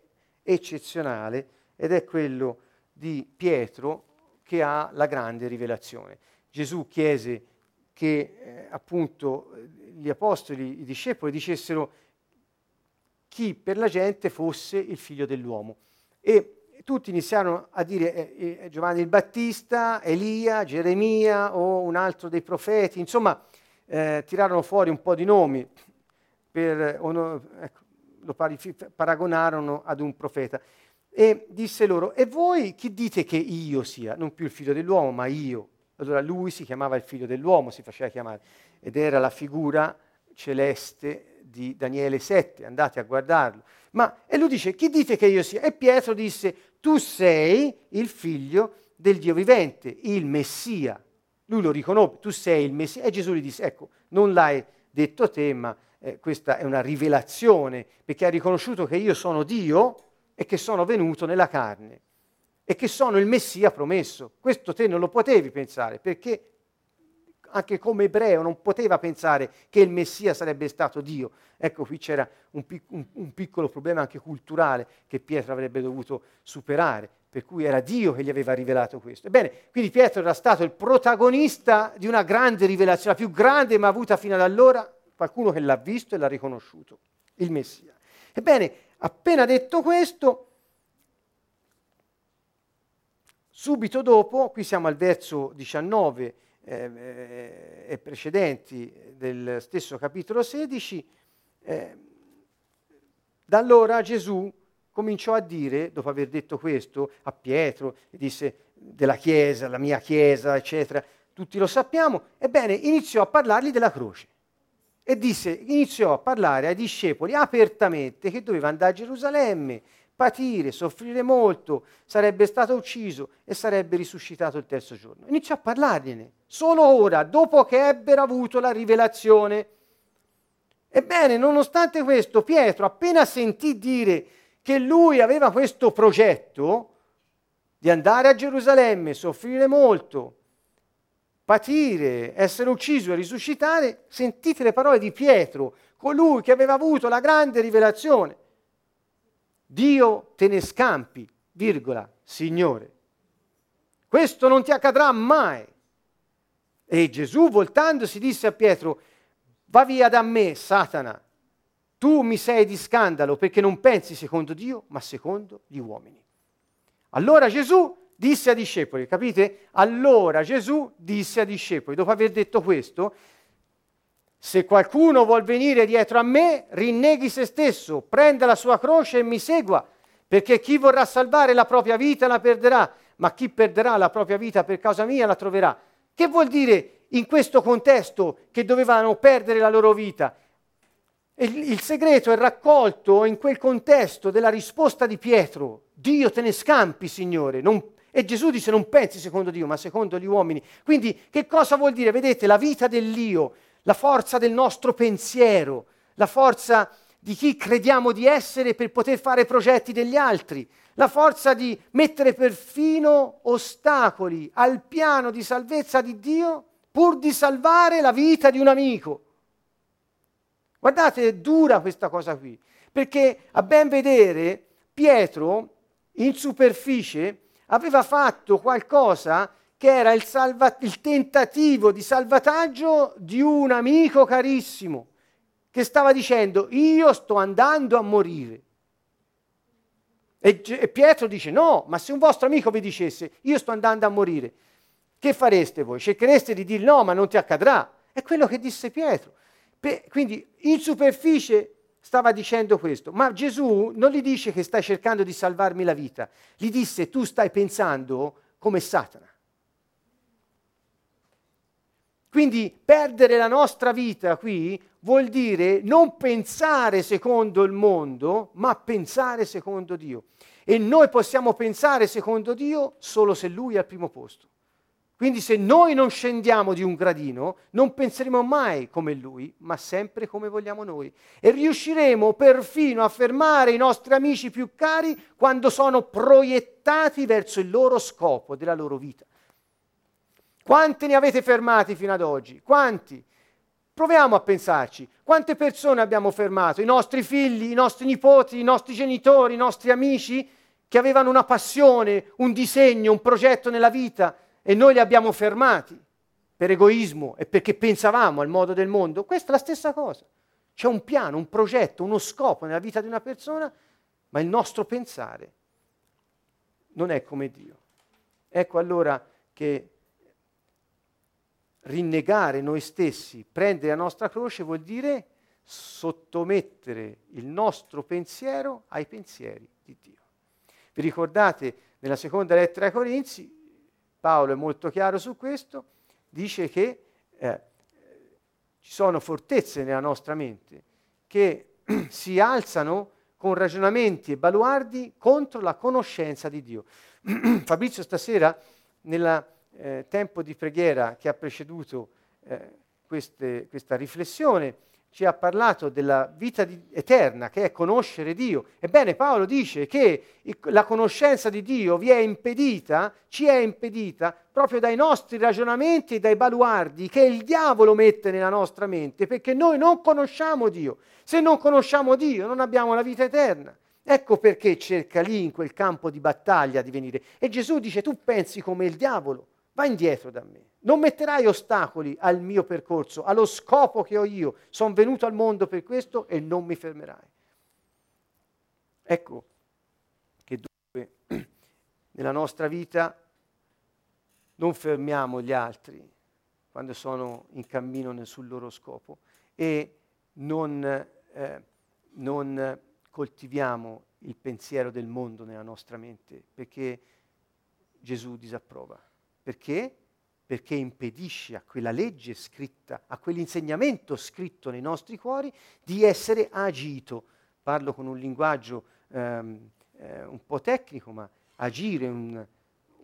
eccezionale ed è quello di Pietro che ha la grande rivelazione. Gesù chiese che eh, appunto gli apostoli, i discepoli dicessero chi per la gente fosse il figlio dell'uomo. E tutti iniziarono a dire eh, eh, Giovanni il Battista, Elia, Geremia o un altro dei profeti, insomma eh, tirarono fuori un po' di nomi, per, no, ecco, lo paragonarono ad un profeta. E disse loro, e voi chi dite che io sia? Non più il figlio dell'uomo, ma io. Allora lui si chiamava il figlio dell'uomo, si faceva chiamare, ed era la figura celeste di Daniele 7, andate a guardarlo. Ma, e lui dice, chi dite che io sia? E Pietro disse, tu sei il figlio del Dio vivente, il Messia. Lui lo riconobbe, tu sei il Messia. E Gesù gli disse, ecco, non l'hai detto te, ma eh, questa è una rivelazione, perché ha riconosciuto che io sono Dio e che sono venuto nella carne e che sono il Messia promesso. Questo te non lo potevi pensare, perché anche come ebreo non poteva pensare che il Messia sarebbe stato Dio. Ecco, qui c'era un, pic- un, un, piccolo problema anche culturale che Pietro avrebbe dovuto superare, per cui era Dio che gli aveva rivelato questo. Ebbene, quindi Pietro era stato il protagonista di una grande rivelazione, la più grande mai avuta fino ad allora, qualcuno che l'ha visto e l'ha riconosciuto, il Messia. Ebbene, appena detto questo, Subito dopo, qui siamo al verso 19 eh, eh, e precedenti del stesso capitolo 16, eh, da allora Gesù cominciò a dire, dopo aver detto questo a Pietro, disse della Chiesa, la mia Chiesa, eccetera, tutti lo sappiamo, ebbene iniziò a parlargli della croce. E disse, iniziò a parlare ai discepoli apertamente che doveva andare a Gerusalemme, patire, soffrire molto, sarebbe stato ucciso e sarebbe risuscitato il terzo giorno. Iniziò a parlargliene, solo ora, dopo che ebbero avuto la rivelazione. Ebbene, nonostante questo, Pietro appena sentì dire che lui aveva questo progetto di andare a Gerusalemme, soffrire molto patire, essere ucciso e risuscitare, sentite le parole di Pietro, colui che aveva avuto la grande rivelazione. Dio te ne scampi, virgola, Signore. Questo non ti accadrà mai. E Gesù, voltandosi, disse a Pietro, va via da me, Satana, tu mi sei di scandalo perché non pensi secondo Dio, ma secondo gli uomini. Allora Gesù disse ai discepoli, capite? Allora Gesù disse ai discepoli, dopo aver detto questo, se qualcuno vuol venire dietro a me, rinneghi se stesso, prenda la sua croce e mi segua, perché chi vorrà salvare la propria vita la perderà, ma chi perderà la propria vita per causa mia la troverà. Che vuol dire in questo contesto che dovevano perdere la loro vita? Il, il segreto è raccolto in quel contesto della risposta di Pietro. Dio te ne scampi, Signore. Non, e Gesù dice non pensi secondo Dio, ma secondo gli uomini. Quindi che cosa vuol dire? Vedete, la vita dell'io, la forza del nostro pensiero, la forza di chi crediamo di essere per poter fare progetti degli altri, la forza di mettere perfino ostacoli al piano di salvezza di Dio pur di salvare la vita di un amico. Guardate, è dura questa cosa qui, perché a ben vedere Pietro in superficie aveva fatto qualcosa che era il, salva- il tentativo di salvataggio di un amico carissimo che stava dicendo io sto andando a morire. E, e Pietro dice no, ma se un vostro amico vi dicesse io sto andando a morire, che fareste voi? Cerchereste di dire no, ma non ti accadrà. È quello che disse Pietro. Pe- quindi in superficie stava dicendo questo, ma Gesù non gli dice che stai cercando di salvarmi la vita, gli disse tu stai pensando come Satana. Quindi perdere la nostra vita qui vuol dire non pensare secondo il mondo, ma pensare secondo Dio. E noi possiamo pensare secondo Dio solo se Lui è al primo posto. Quindi se noi non scendiamo di un gradino, non penseremo mai come Lui, ma sempre come vogliamo noi. E riusciremo perfino a fermare i nostri amici più cari quando sono proiettati verso il loro scopo della loro vita. Quanti ne avete fermati fino ad oggi? Quanti? Proviamo a pensarci. Quante persone abbiamo fermato? I nostri figli, i nostri nipoti, i nostri genitori, i nostri amici che avevano una passione, un disegno, un progetto nella vita e noi li abbiamo fermati per egoismo e perché pensavamo al modo del mondo. Questa è la stessa cosa. C'è un piano, un progetto, uno scopo nella vita di una persona, ma il nostro pensare non è come Dio. Ecco allora che rinnegare noi stessi, prendere la nostra croce, vuol dire sottomettere il nostro pensiero ai pensieri di Dio. Vi ricordate nella seconda lettera ai Corinzi, Paolo è molto chiaro su questo, dice che eh, ci sono fortezze nella nostra mente che si alzano con ragionamenti e baluardi contro la conoscenza di Dio. Fabrizio stasera nella eh, tempo di preghiera che ha preceduto eh, queste, questa riflessione ci ha parlato della vita di, eterna, che è conoscere Dio. Ebbene, Paolo dice che la conoscenza di Dio vi è impedita, ci è impedita proprio dai nostri ragionamenti e dai baluardi che il diavolo mette nella nostra mente, perché noi non conosciamo Dio. Se non conosciamo Dio, non abbiamo la vita eterna. Ecco perché cerca lì in quel campo di battaglia di venire. E Gesù dice, tu pensi come il diavolo va indietro da me. Non metterai ostacoli al mio percorso, allo scopo che ho io. Sono venuto al mondo per questo e non mi fermerai. Ecco che dunque nella nostra vita non fermiamo gli altri quando sono in cammino sul loro scopo e non, eh, non coltiviamo il pensiero del mondo nella nostra mente perché Gesù disapprova. Perché? Perché impedisce a quella legge scritta, a quell'insegnamento scritto nei nostri cuori di essere agito. Parlo con un linguaggio ehm, eh, un po' tecnico, ma agire un,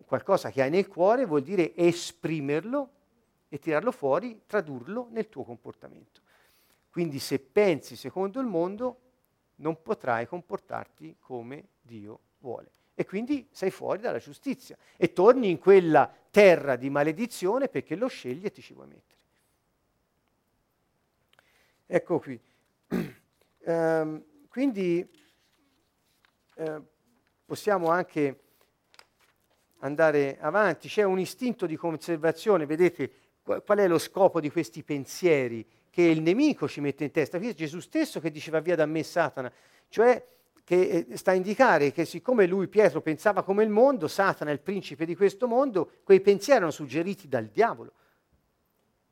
qualcosa che hai nel cuore vuol dire esprimerlo e tirarlo fuori, tradurlo nel tuo comportamento. Quindi se pensi secondo il mondo, non potrai comportarti come Dio vuole. E quindi sei fuori dalla giustizia e torni in quella terra di maledizione perché lo scegli e ti ci vuoi mettere. Ecco qui. ehm, quindi eh, possiamo anche andare avanti. C'è un istinto di conservazione, vedete qual è lo scopo di questi pensieri che il nemico ci mette in testa? Qui è Gesù stesso che diceva via da me Satana, cioè che eh, sta a indicare che siccome lui, Pietro, pensava come il mondo, Satana è il principe di questo mondo, quei pensieri erano suggeriti dal diavolo.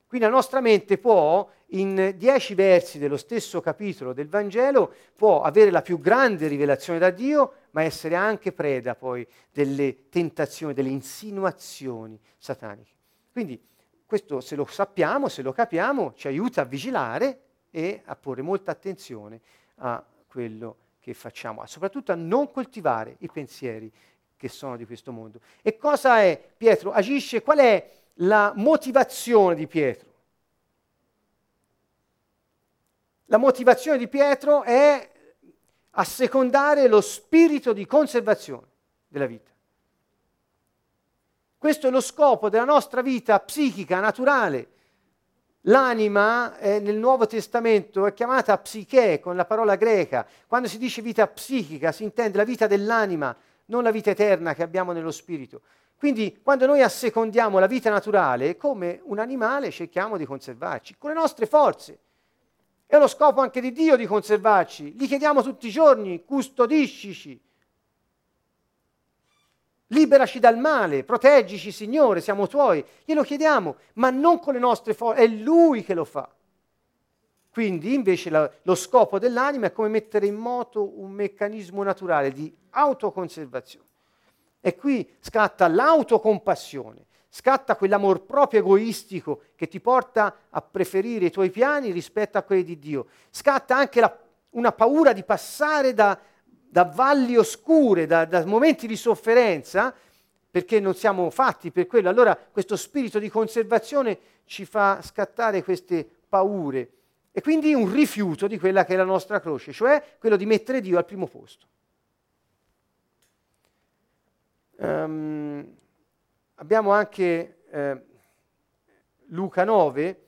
Quindi la nostra mente può, in dieci versi dello stesso capitolo del Vangelo, può avere la più grande rivelazione da Dio, ma essere anche preda poi delle tentazioni, delle insinuazioni sataniche. Quindi questo se lo sappiamo, se lo capiamo, ci aiuta a vigilare e a porre molta attenzione a quello che facciamo, soprattutto a non coltivare i pensieri che sono di questo mondo. E cosa è Pietro? Agisce, qual è la motivazione di Pietro? La motivazione di Pietro è assecondare lo spirito di conservazione della vita. Questo è lo scopo della nostra vita psichica, naturale. L'anima eh, nel Nuovo Testamento è chiamata psiche con la parola greca. Quando si dice vita psichica si intende la vita dell'anima, non la vita eterna che abbiamo nello spirito. Quindi quando noi assecondiamo la vita naturale, come un animale cerchiamo di conservarci con le nostre forze. È lo scopo anche di Dio di conservarci. Gli chiediamo tutti i giorni, custodiscici liberaci dal male, proteggici Signore, siamo tuoi. Glielo chiediamo, ma non con le nostre forze, è Lui che lo fa. Quindi invece la, lo scopo dell'anima è come mettere in moto un meccanismo naturale di autoconservazione. E qui scatta l'autocompassione, scatta quell'amor proprio egoistico che ti porta a preferire i tuoi piani rispetto a quelli di Dio. Scatta anche la, una paura di passare da, da valli oscure, da, da momenti di sofferenza, perché non siamo fatti per quello. Allora questo spirito di conservazione ci fa scattare queste paure e quindi un rifiuto di quella che è la nostra croce, cioè quello di mettere Dio al primo posto. Um, abbiamo anche eh, Luca 9,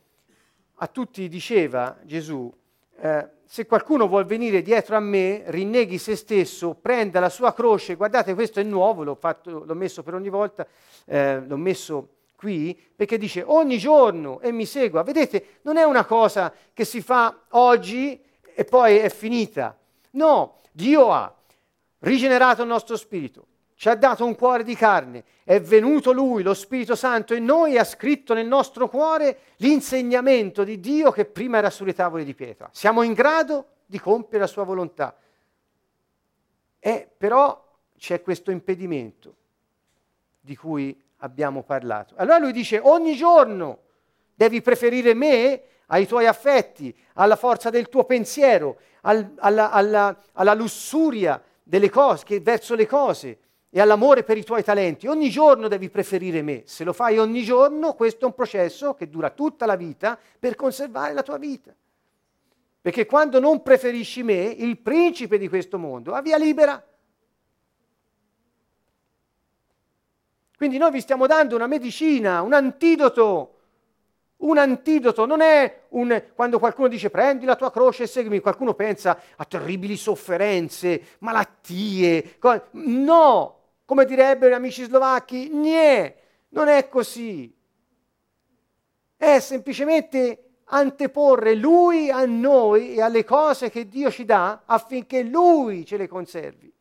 a tutti diceva Gesù, eh, se qualcuno vuol venire dietro a me, rinneghi se stesso, prenda la sua croce, guardate questo è nuovo, l'ho, fatto, l'ho messo per ogni volta, eh, l'ho messo qui, perché dice ogni giorno e mi segua. Vedete, non è una cosa che si fa oggi e poi è finita. No, Dio ha rigenerato il nostro spirito, ci ha dato un cuore di carne, è venuto Lui, lo Spirito Santo, in noi e ha scritto nel nostro cuore l'insegnamento di Dio che prima era sulle tavole di pietra. Siamo in grado di compiere la sua volontà. E però c'è questo impedimento di cui abbiamo parlato. Allora lui dice ogni giorno devi preferire me ai tuoi affetti, alla forza del tuo pensiero, al, alla, alla, alla lussuria cose, che, verso le cose e all'amore per i tuoi talenti. Ogni giorno devi preferire me. Se lo fai ogni giorno, questo è un processo che dura tutta la vita per conservare la tua vita. Perché quando non preferisci me, il principe di questo mondo, ha via libera. Quindi noi vi stiamo dando una medicina, un antidoto. Un antidoto non è un, quando qualcuno dice prendi la tua croce e seguimi, qualcuno pensa a terribili sofferenze, malattie. Co- no, come direbbero gli amici slovacchi, nie, non è così. È semplicemente anteporre Lui a noi e alle cose che Dio ci dà affinché Lui ce le conservi.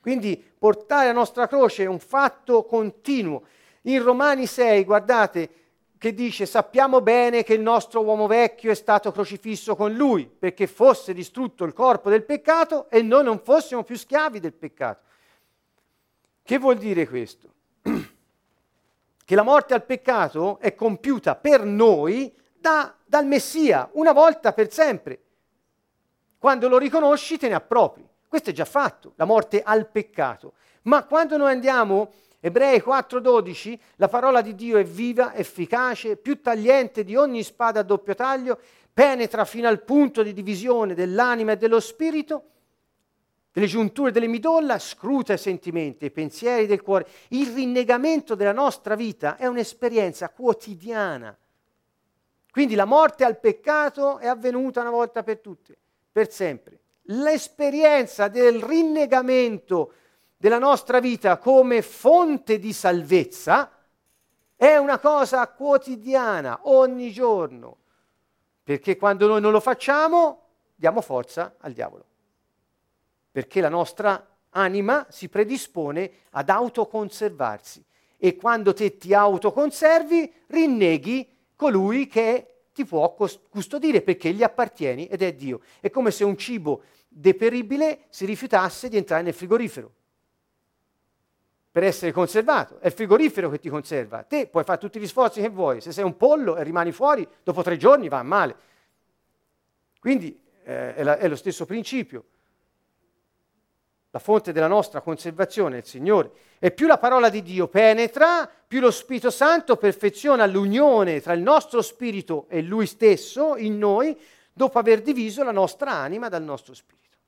Quindi portare la nostra croce è un fatto continuo. In Romani 6, guardate, che dice sappiamo bene che il nostro uomo vecchio è stato crocifisso con lui perché fosse distrutto il corpo del peccato e noi non fossimo più schiavi del peccato. Che vuol dire questo? Che la morte al peccato è compiuta per noi da, dal Messia, una volta per sempre. Quando lo riconosci te ne appropri. Questo è già fatto, la morte al peccato. Ma quando noi andiamo Ebrei 4:12, la parola di Dio è viva, efficace, più tagliente di ogni spada a doppio taglio, penetra fino al punto di divisione dell'anima e dello spirito, delle giunture delle midolla, scruta i sentimenti, i pensieri del cuore. Il rinnegamento della nostra vita è un'esperienza quotidiana. Quindi la morte al peccato è avvenuta una volta per tutte, per sempre. L'esperienza del rinnegamento della nostra vita come fonte di salvezza è una cosa quotidiana, ogni giorno, perché quando noi non lo facciamo diamo forza al diavolo. Perché la nostra anima si predispone ad autoconservarsi. E quando te ti autoconservi rinneghi colui che ti può custodire perché gli appartieni ed è Dio. È come se un cibo deperibile si rifiutasse di entrare nel frigorifero per essere conservato. È il frigorifero che ti conserva. Te puoi fare tutti gli sforzi che vuoi. Se sei un pollo e rimani fuori, dopo tre giorni va male. Quindi eh, è, la, è lo stesso principio la fonte della nostra conservazione è il Signore. E più la parola di Dio penetra, più lo Spirito Santo perfeziona l'unione tra il nostro spirito e Lui stesso in noi, dopo aver diviso la nostra anima dal nostro spirito.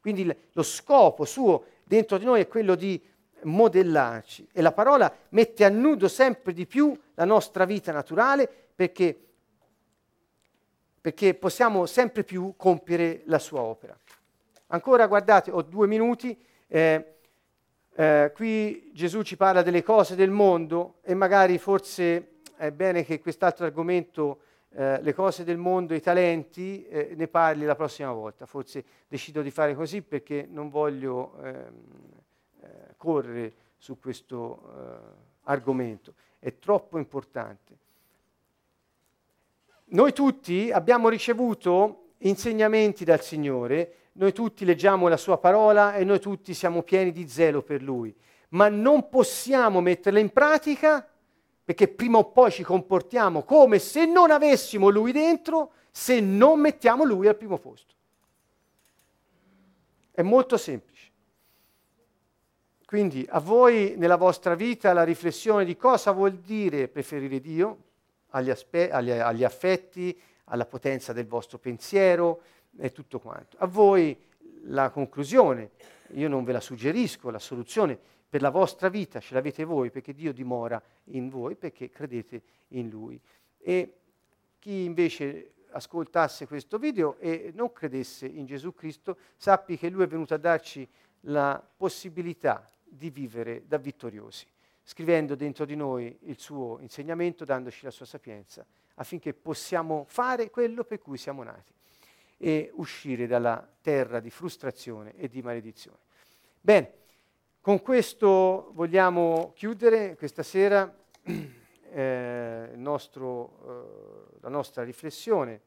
Quindi lo scopo suo dentro di noi è quello di modellarci e la parola mette a nudo sempre di più la nostra vita naturale perché, perché possiamo sempre più compiere la sua opera. Ancora, guardate, ho due minuti. Eh, eh, qui Gesù ci parla delle cose del mondo e magari forse è bene che quest'altro argomento, eh, le cose del mondo, i talenti, eh, ne parli la prossima volta. Forse decido di fare così perché non voglio ehm, eh, correre su questo eh, argomento. È troppo importante. Noi tutti abbiamo ricevuto insegnamenti dal Signore noi tutti leggiamo la sua parola e noi tutti siamo pieni di zelo per lui, ma non possiamo metterla in pratica perché prima o poi ci comportiamo come se non avessimo lui dentro se non mettiamo lui al primo posto. È molto semplice. Quindi a voi nella vostra vita la riflessione di cosa vuol dire preferire Dio agli, aspe- agli, agli affetti, alla potenza del vostro pensiero, e tutto quanto. A voi la conclusione, io non ve la suggerisco, la soluzione per la vostra vita ce l'avete voi perché Dio dimora in voi, perché credete in Lui. E chi invece ascoltasse questo video e non credesse in Gesù Cristo, sappi che Lui è venuto a darci la possibilità di vivere da vittoriosi, scrivendo dentro di noi il suo insegnamento, dandoci la sua sapienza, affinché possiamo fare quello per cui siamo nati e uscire dalla terra di frustrazione e di maledizione. Bene, con questo vogliamo chiudere questa sera eh, nostro, eh, la nostra riflessione.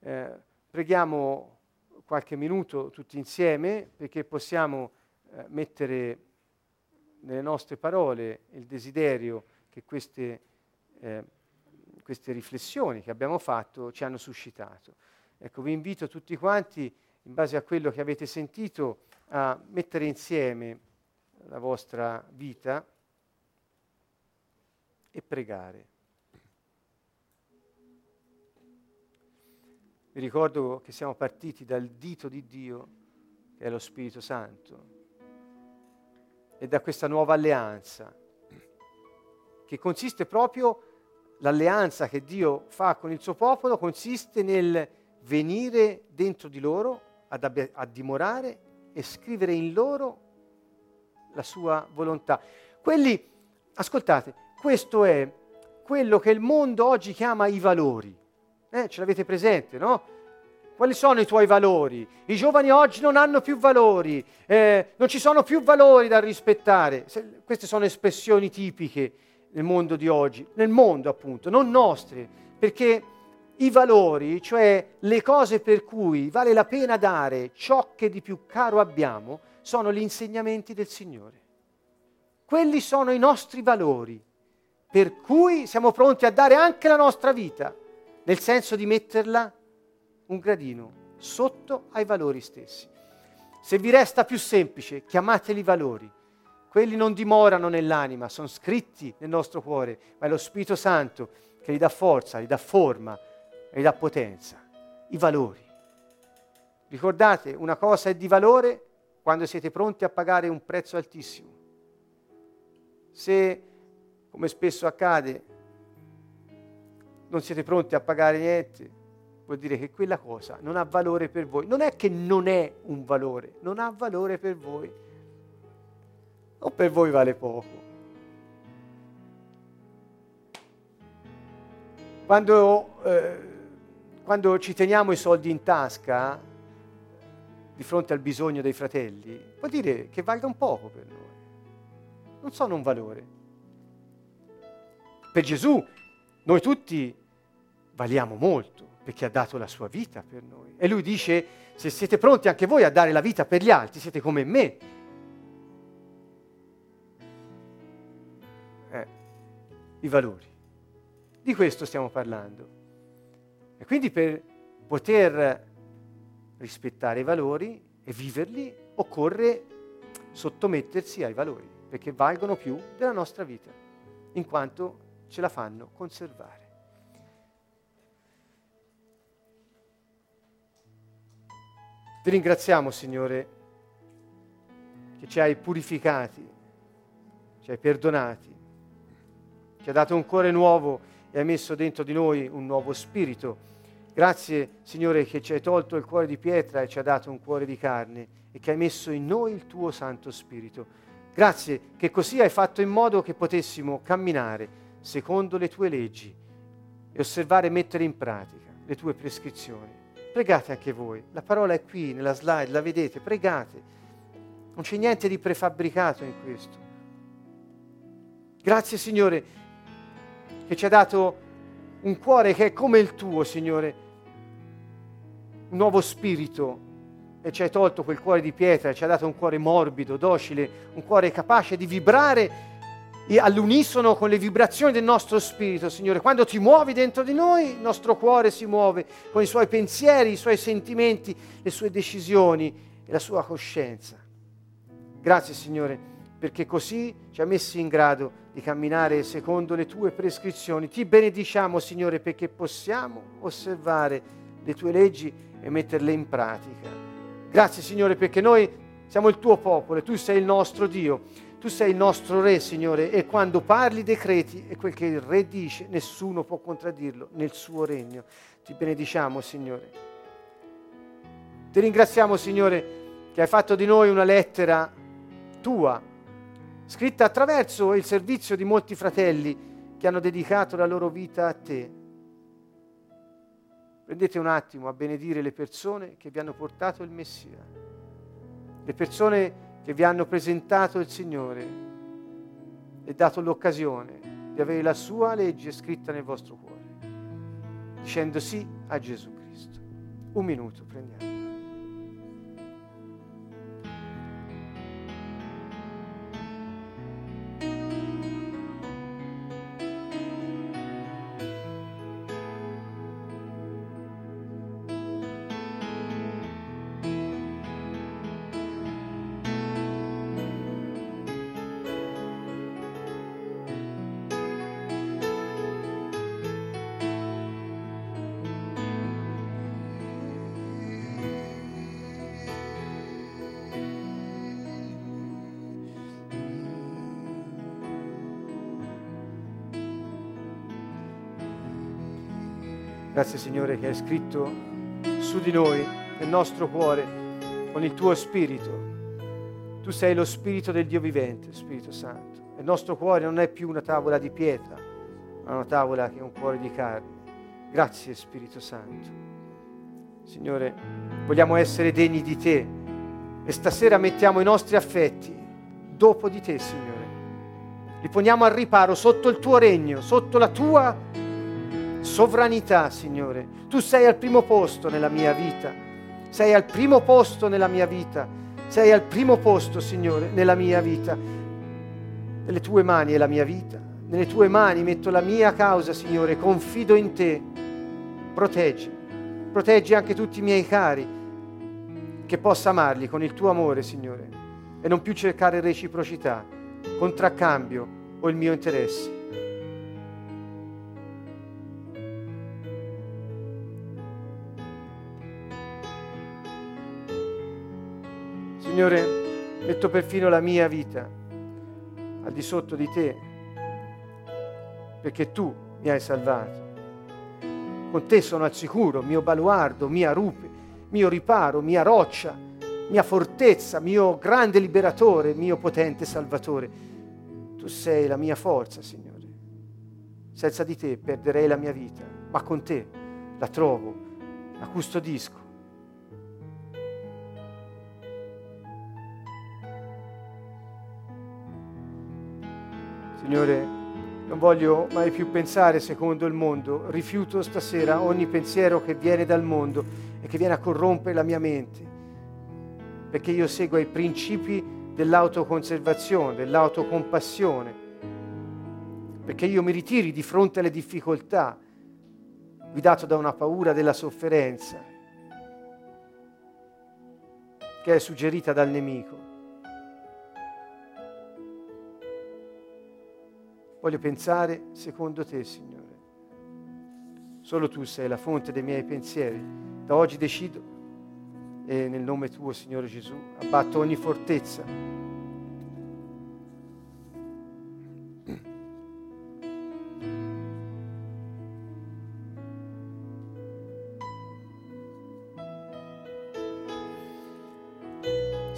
Eh, preghiamo qualche minuto tutti insieme perché possiamo eh, mettere nelle nostre parole il desiderio che queste, eh, queste riflessioni che abbiamo fatto ci hanno suscitato. Ecco, vi invito tutti quanti, in base a quello che avete sentito, a mettere insieme la vostra vita e pregare. Vi ricordo che siamo partiti dal dito di Dio, che è lo Spirito Santo, e da questa nuova alleanza, che consiste proprio, l'alleanza che Dio fa con il suo popolo, consiste nel venire dentro di loro, ad abbia, a dimorare e scrivere in loro la sua volontà. Quelli, ascoltate, questo è quello che il mondo oggi chiama i valori. Eh, ce l'avete presente, no? Quali sono i tuoi valori? I giovani oggi non hanno più valori, eh, non ci sono più valori da rispettare. Se, queste sono espressioni tipiche nel mondo di oggi, nel mondo appunto, non nostre, perché i valori, cioè le cose per cui vale la pena dare ciò che di più caro abbiamo, sono gli insegnamenti del Signore. Quelli sono i nostri valori, per cui siamo pronti a dare anche la nostra vita, nel senso di metterla un gradino sotto ai valori stessi. Se vi resta più semplice, chiamateli valori. Quelli non dimorano nell'anima, sono scritti nel nostro cuore, ma è lo Spirito Santo che gli dà forza, gli dà forma, e dà potenza, i valori. Ricordate, una cosa è di valore quando siete pronti a pagare un prezzo altissimo. Se, come spesso accade, non siete pronti a pagare niente, vuol dire che quella cosa non ha valore per voi. Non è che non è un valore, non ha valore per voi. O per voi vale poco. Quando, eh, quando ci teniamo i soldi in tasca, di fronte al bisogno dei fratelli, vuol dire che valga un poco per noi. Non sono un valore. Per Gesù noi tutti valiamo molto perché ha dato la sua vita per noi. E lui dice, se siete pronti anche voi a dare la vita per gli altri, siete come me. Eh, I valori. Di questo stiamo parlando. E quindi per poter rispettare i valori e viverli, occorre sottomettersi ai valori, perché valgono più della nostra vita, in quanto ce la fanno conservare. Ti ringraziamo, Signore, che ci hai purificati, ci hai perdonati, ci hai dato un cuore nuovo e hai messo dentro di noi un nuovo spirito Grazie Signore che ci hai tolto il cuore di pietra e ci hai dato un cuore di carne e che hai messo in noi il tuo Santo Spirito. Grazie che così hai fatto in modo che potessimo camminare secondo le tue leggi e osservare e mettere in pratica le tue prescrizioni. Pregate anche voi, la parola è qui nella slide, la vedete, pregate. Non c'è niente di prefabbricato in questo. Grazie Signore che ci ha dato un cuore che è come il tuo, Signore, un nuovo spirito e ci hai tolto quel cuore di pietra, ci hai dato un cuore morbido, docile, un cuore capace di vibrare all'unisono con le vibrazioni del nostro spirito, Signore. Quando ti muovi dentro di noi, il nostro cuore si muove con i suoi pensieri, i suoi sentimenti, le sue decisioni e la sua coscienza. Grazie, Signore perché così ci ha messi in grado di camminare secondo le tue prescrizioni. Ti benediciamo, Signore, perché possiamo osservare le tue leggi e metterle in pratica. Grazie, Signore, perché noi siamo il tuo popolo e tu sei il nostro Dio. Tu sei il nostro Re, Signore, e quando parli decreti e quel che il Re dice, nessuno può contraddirlo nel suo regno. Ti benediciamo, Signore. Ti ringraziamo, Signore, che hai fatto di noi una lettera tua scritta attraverso il servizio di molti fratelli che hanno dedicato la loro vita a te. Prendete un attimo a benedire le persone che vi hanno portato il Messia, le persone che vi hanno presentato il Signore e dato l'occasione di avere la sua legge scritta nel vostro cuore, dicendo sì a Gesù Cristo. Un minuto, prendiamo. Grazie Signore che hai scritto su di noi, nel nostro cuore, con il tuo spirito. Tu sei lo spirito del Dio vivente, Spirito Santo. Il nostro cuore non è più una tavola di pietra, ma una tavola che è un cuore di carne. Grazie Spirito Santo. Signore, vogliamo essere degni di te e stasera mettiamo i nostri affetti dopo di te, Signore. Li poniamo al riparo sotto il tuo regno, sotto la tua sovranità, Signore. Tu sei al primo posto nella mia vita. Sei al primo posto nella mia vita. Sei al primo posto, Signore, nella mia vita. Nelle tue mani è la mia vita. Nelle tue mani metto la mia causa, Signore. Confido in te. Proteggi. Proteggi anche tutti i miei cari. Che possa amarli con il tuo amore, Signore. E non più cercare reciprocità, contraccambio o il mio interesse Signore, metto perfino la mia vita al di sotto di te, perché tu mi hai salvato. Con te sono al sicuro, mio baluardo, mia rupe, mio riparo, mia roccia, mia fortezza, mio grande liberatore, mio potente salvatore. Tu sei la mia forza, Signore. Senza di te perderei la mia vita, ma con te la trovo, la custodisco. Signore, non voglio mai più pensare secondo il mondo, rifiuto stasera ogni pensiero che viene dal mondo e che viene a corrompere la mia mente, perché io seguo i principi dell'autoconservazione, dell'autocompassione. Perché io mi ritiri di fronte alle difficoltà, guidato da una paura della sofferenza che è suggerita dal nemico. Voglio pensare secondo te, Signore. Solo tu sei la fonte dei miei pensieri. Da oggi decido e nel nome tuo, Signore Gesù, abbatto ogni fortezza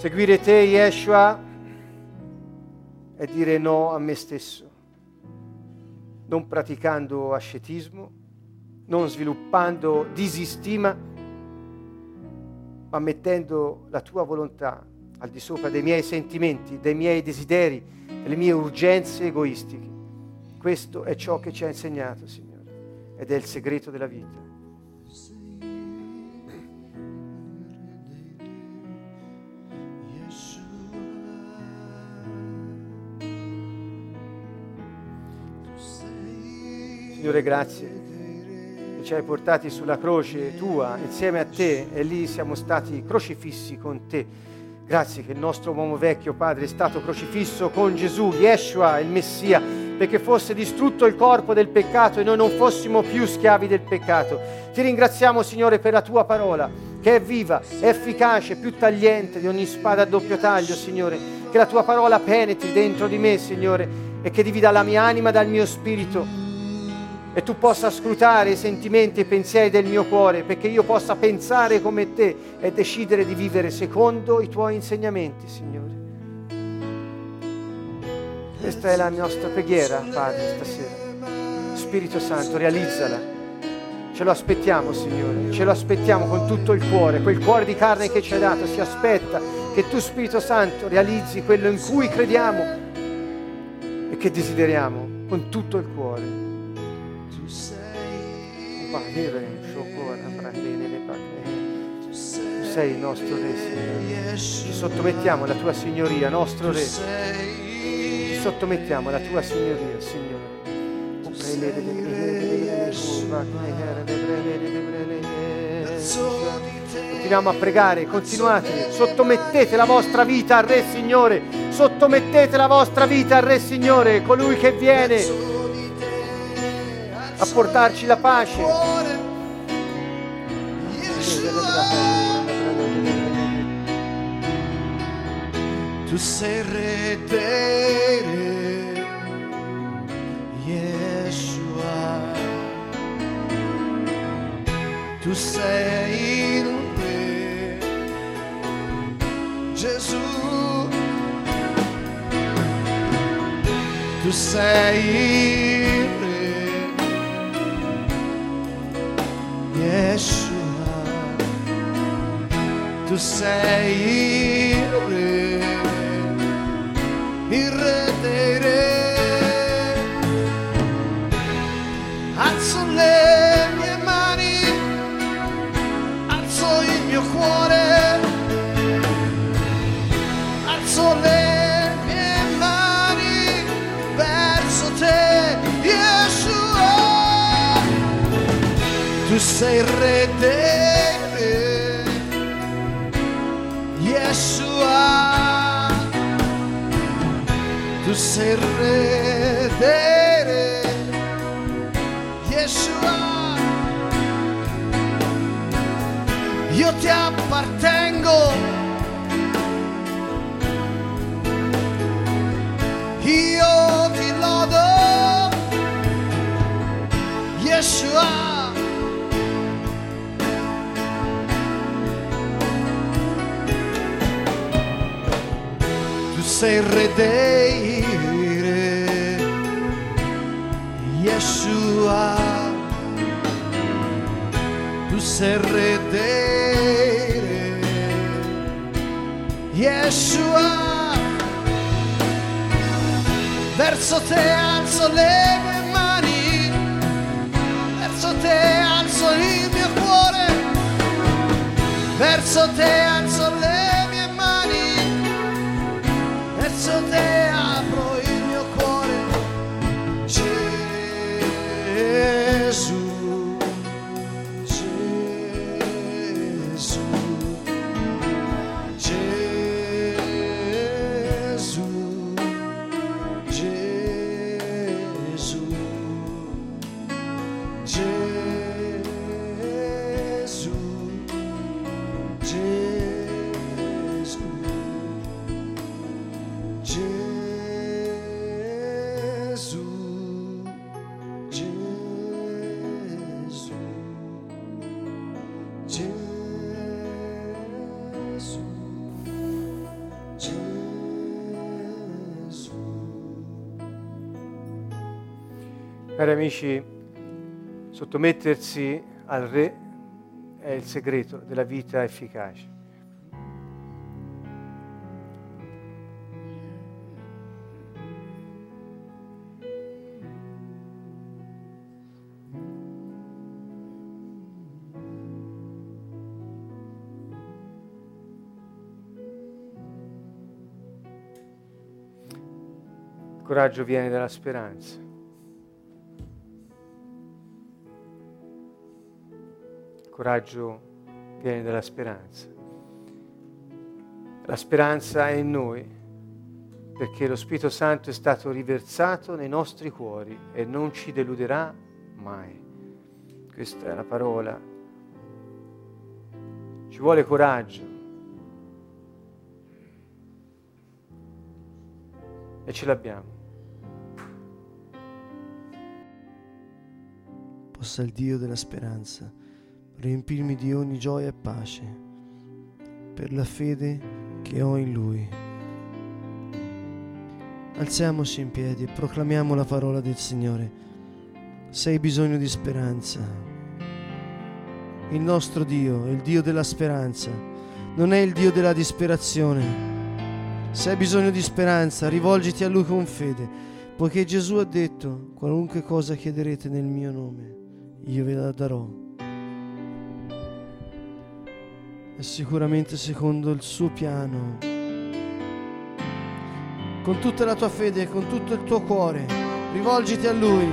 Seguire te, Yeshua, è dire no a me stesso, non praticando ascetismo, non sviluppando disistima, ma mettendo la tua volontà al di sopra dei miei sentimenti, dei miei desideri, delle mie urgenze egoistiche. Questo è ciò che ci ha insegnato, Signore, ed è il segreto della vita. Signore, grazie che ci hai portati sulla croce tua insieme a te e lì siamo stati crocifissi con te. Grazie che il nostro uomo vecchio, Padre, è stato crocifisso con Gesù, Yeshua, il Messia, perché fosse distrutto il corpo del peccato e noi non fossimo più schiavi del peccato. Ti ringraziamo, Signore, per la tua parola, che è viva, efficace, più tagliente di ogni spada a doppio taglio, Signore. Che la tua parola penetri dentro di me, Signore, e che divida la mia anima dal mio spirito e tu possa scrutare i sentimenti e i pensieri del mio cuore perché io possa pensare come te e decidere di vivere secondo i tuoi insegnamenti, Signore. Questa è la nostra preghiera, Padre, stasera. Spirito Santo, realizzala. Ce lo aspettiamo, Signore, ce lo aspettiamo con tutto il cuore, quel cuore di carne che ci hai dato si aspetta che tu, Spirito Santo, realizzi quello in cui crediamo e che desideriamo con tutto il cuore. Tu sei il nostro Re, Signore. Ci sottomettiamo alla tua signoria, nostro Re. Ci sottomettiamo alla tua signoria, Signore. Continuiamo a pregare, continuate, sottomettete la vostra vita al Re Signore, sottomettete la vostra vita al Re Signore, colui che viene a portarci la pace. Tu sei redere, Yeshua. Tu sei il Re, Gesù. Tu sei tu sei il re, il re dei re. Alzo le mie mani, alzo il mio cuore, alzo le tu sei il re dei tu sei re Yeshua. Io ti appartengo. Io ti lodo, Yeshua. tu sei re Yeshua. Tu sei il re dei re, Yeshua. Verso te alzo le mie mani, verso te alzo il mio cuore, verso te alzo Cari amici, sottomettersi al Re è il segreto della vita efficace. Il coraggio viene dalla speranza. Coraggio viene dalla speranza. La speranza è in noi perché lo Spirito Santo è stato riversato nei nostri cuori e non ci deluderà mai. Questa è la parola. Ci vuole coraggio. E ce l'abbiamo. Possa il Dio della speranza riempirmi di ogni gioia e pace per la fede che ho in Lui. Alziamoci in piedi e proclamiamo la parola del Signore. Se hai bisogno di speranza, il nostro Dio è il Dio della speranza, non è il Dio della disperazione. Se hai bisogno di speranza, rivolgiti a Lui con fede, poiché Gesù ha detto, qualunque cosa chiederete nel mio nome, io ve la darò. È sicuramente secondo il suo piano. Con tutta la tua fede con tutto il tuo cuore, rivolgiti a Lui.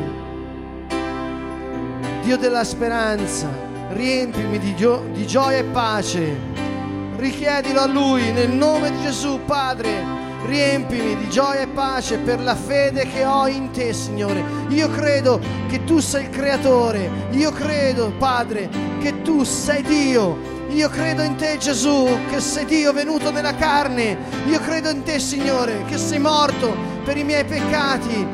Dio della speranza, riempimi di, gio- di gioia e pace. Richiedilo a Lui nel nome di Gesù, Padre. Riempimi di gioia e pace per la fede che ho in te, Signore. Io credo che tu sei il creatore. Io credo, Padre, che tu sei Dio. Io credo in te, Gesù, che sei Dio venuto nella carne. Io credo in te, Signore, che sei morto per i miei peccati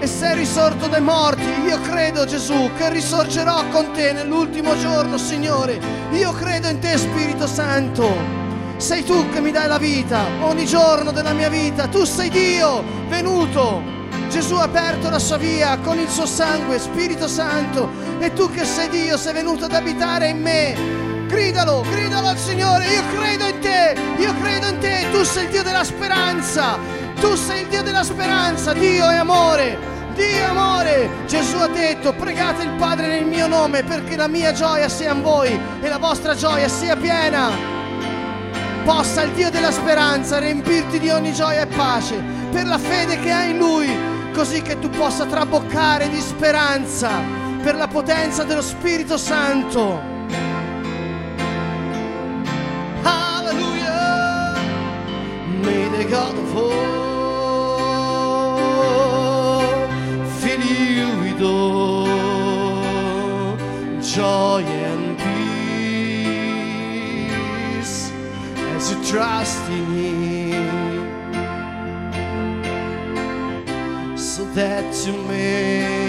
e sei risorto dai morti. Io credo, Gesù, che risorgerò con te nell'ultimo giorno, Signore. Io credo in te, Spirito Santo. Sei tu che mi dai la vita ogni giorno della mia vita. Tu sei Dio venuto. Gesù ha aperto la sua via con il suo sangue, Spirito Santo. E tu che sei Dio sei venuto ad abitare in me. Gridalo, gridalo al Signore. Io credo in te. Io credo in te. Tu sei il Dio della speranza. Tu sei il Dio della speranza. Dio è amore. Dio è amore. Gesù ha detto, pregate il Padre nel mio nome perché la mia gioia sia in voi e la vostra gioia sia piena possa il Dio della speranza riempirti di ogni gioia e pace per la fede che hai in Lui, così che tu possa traboccare di speranza per la potenza dello Spirito Santo. May the God of hope fill you with all joy and peace as you trust in Him, so that you may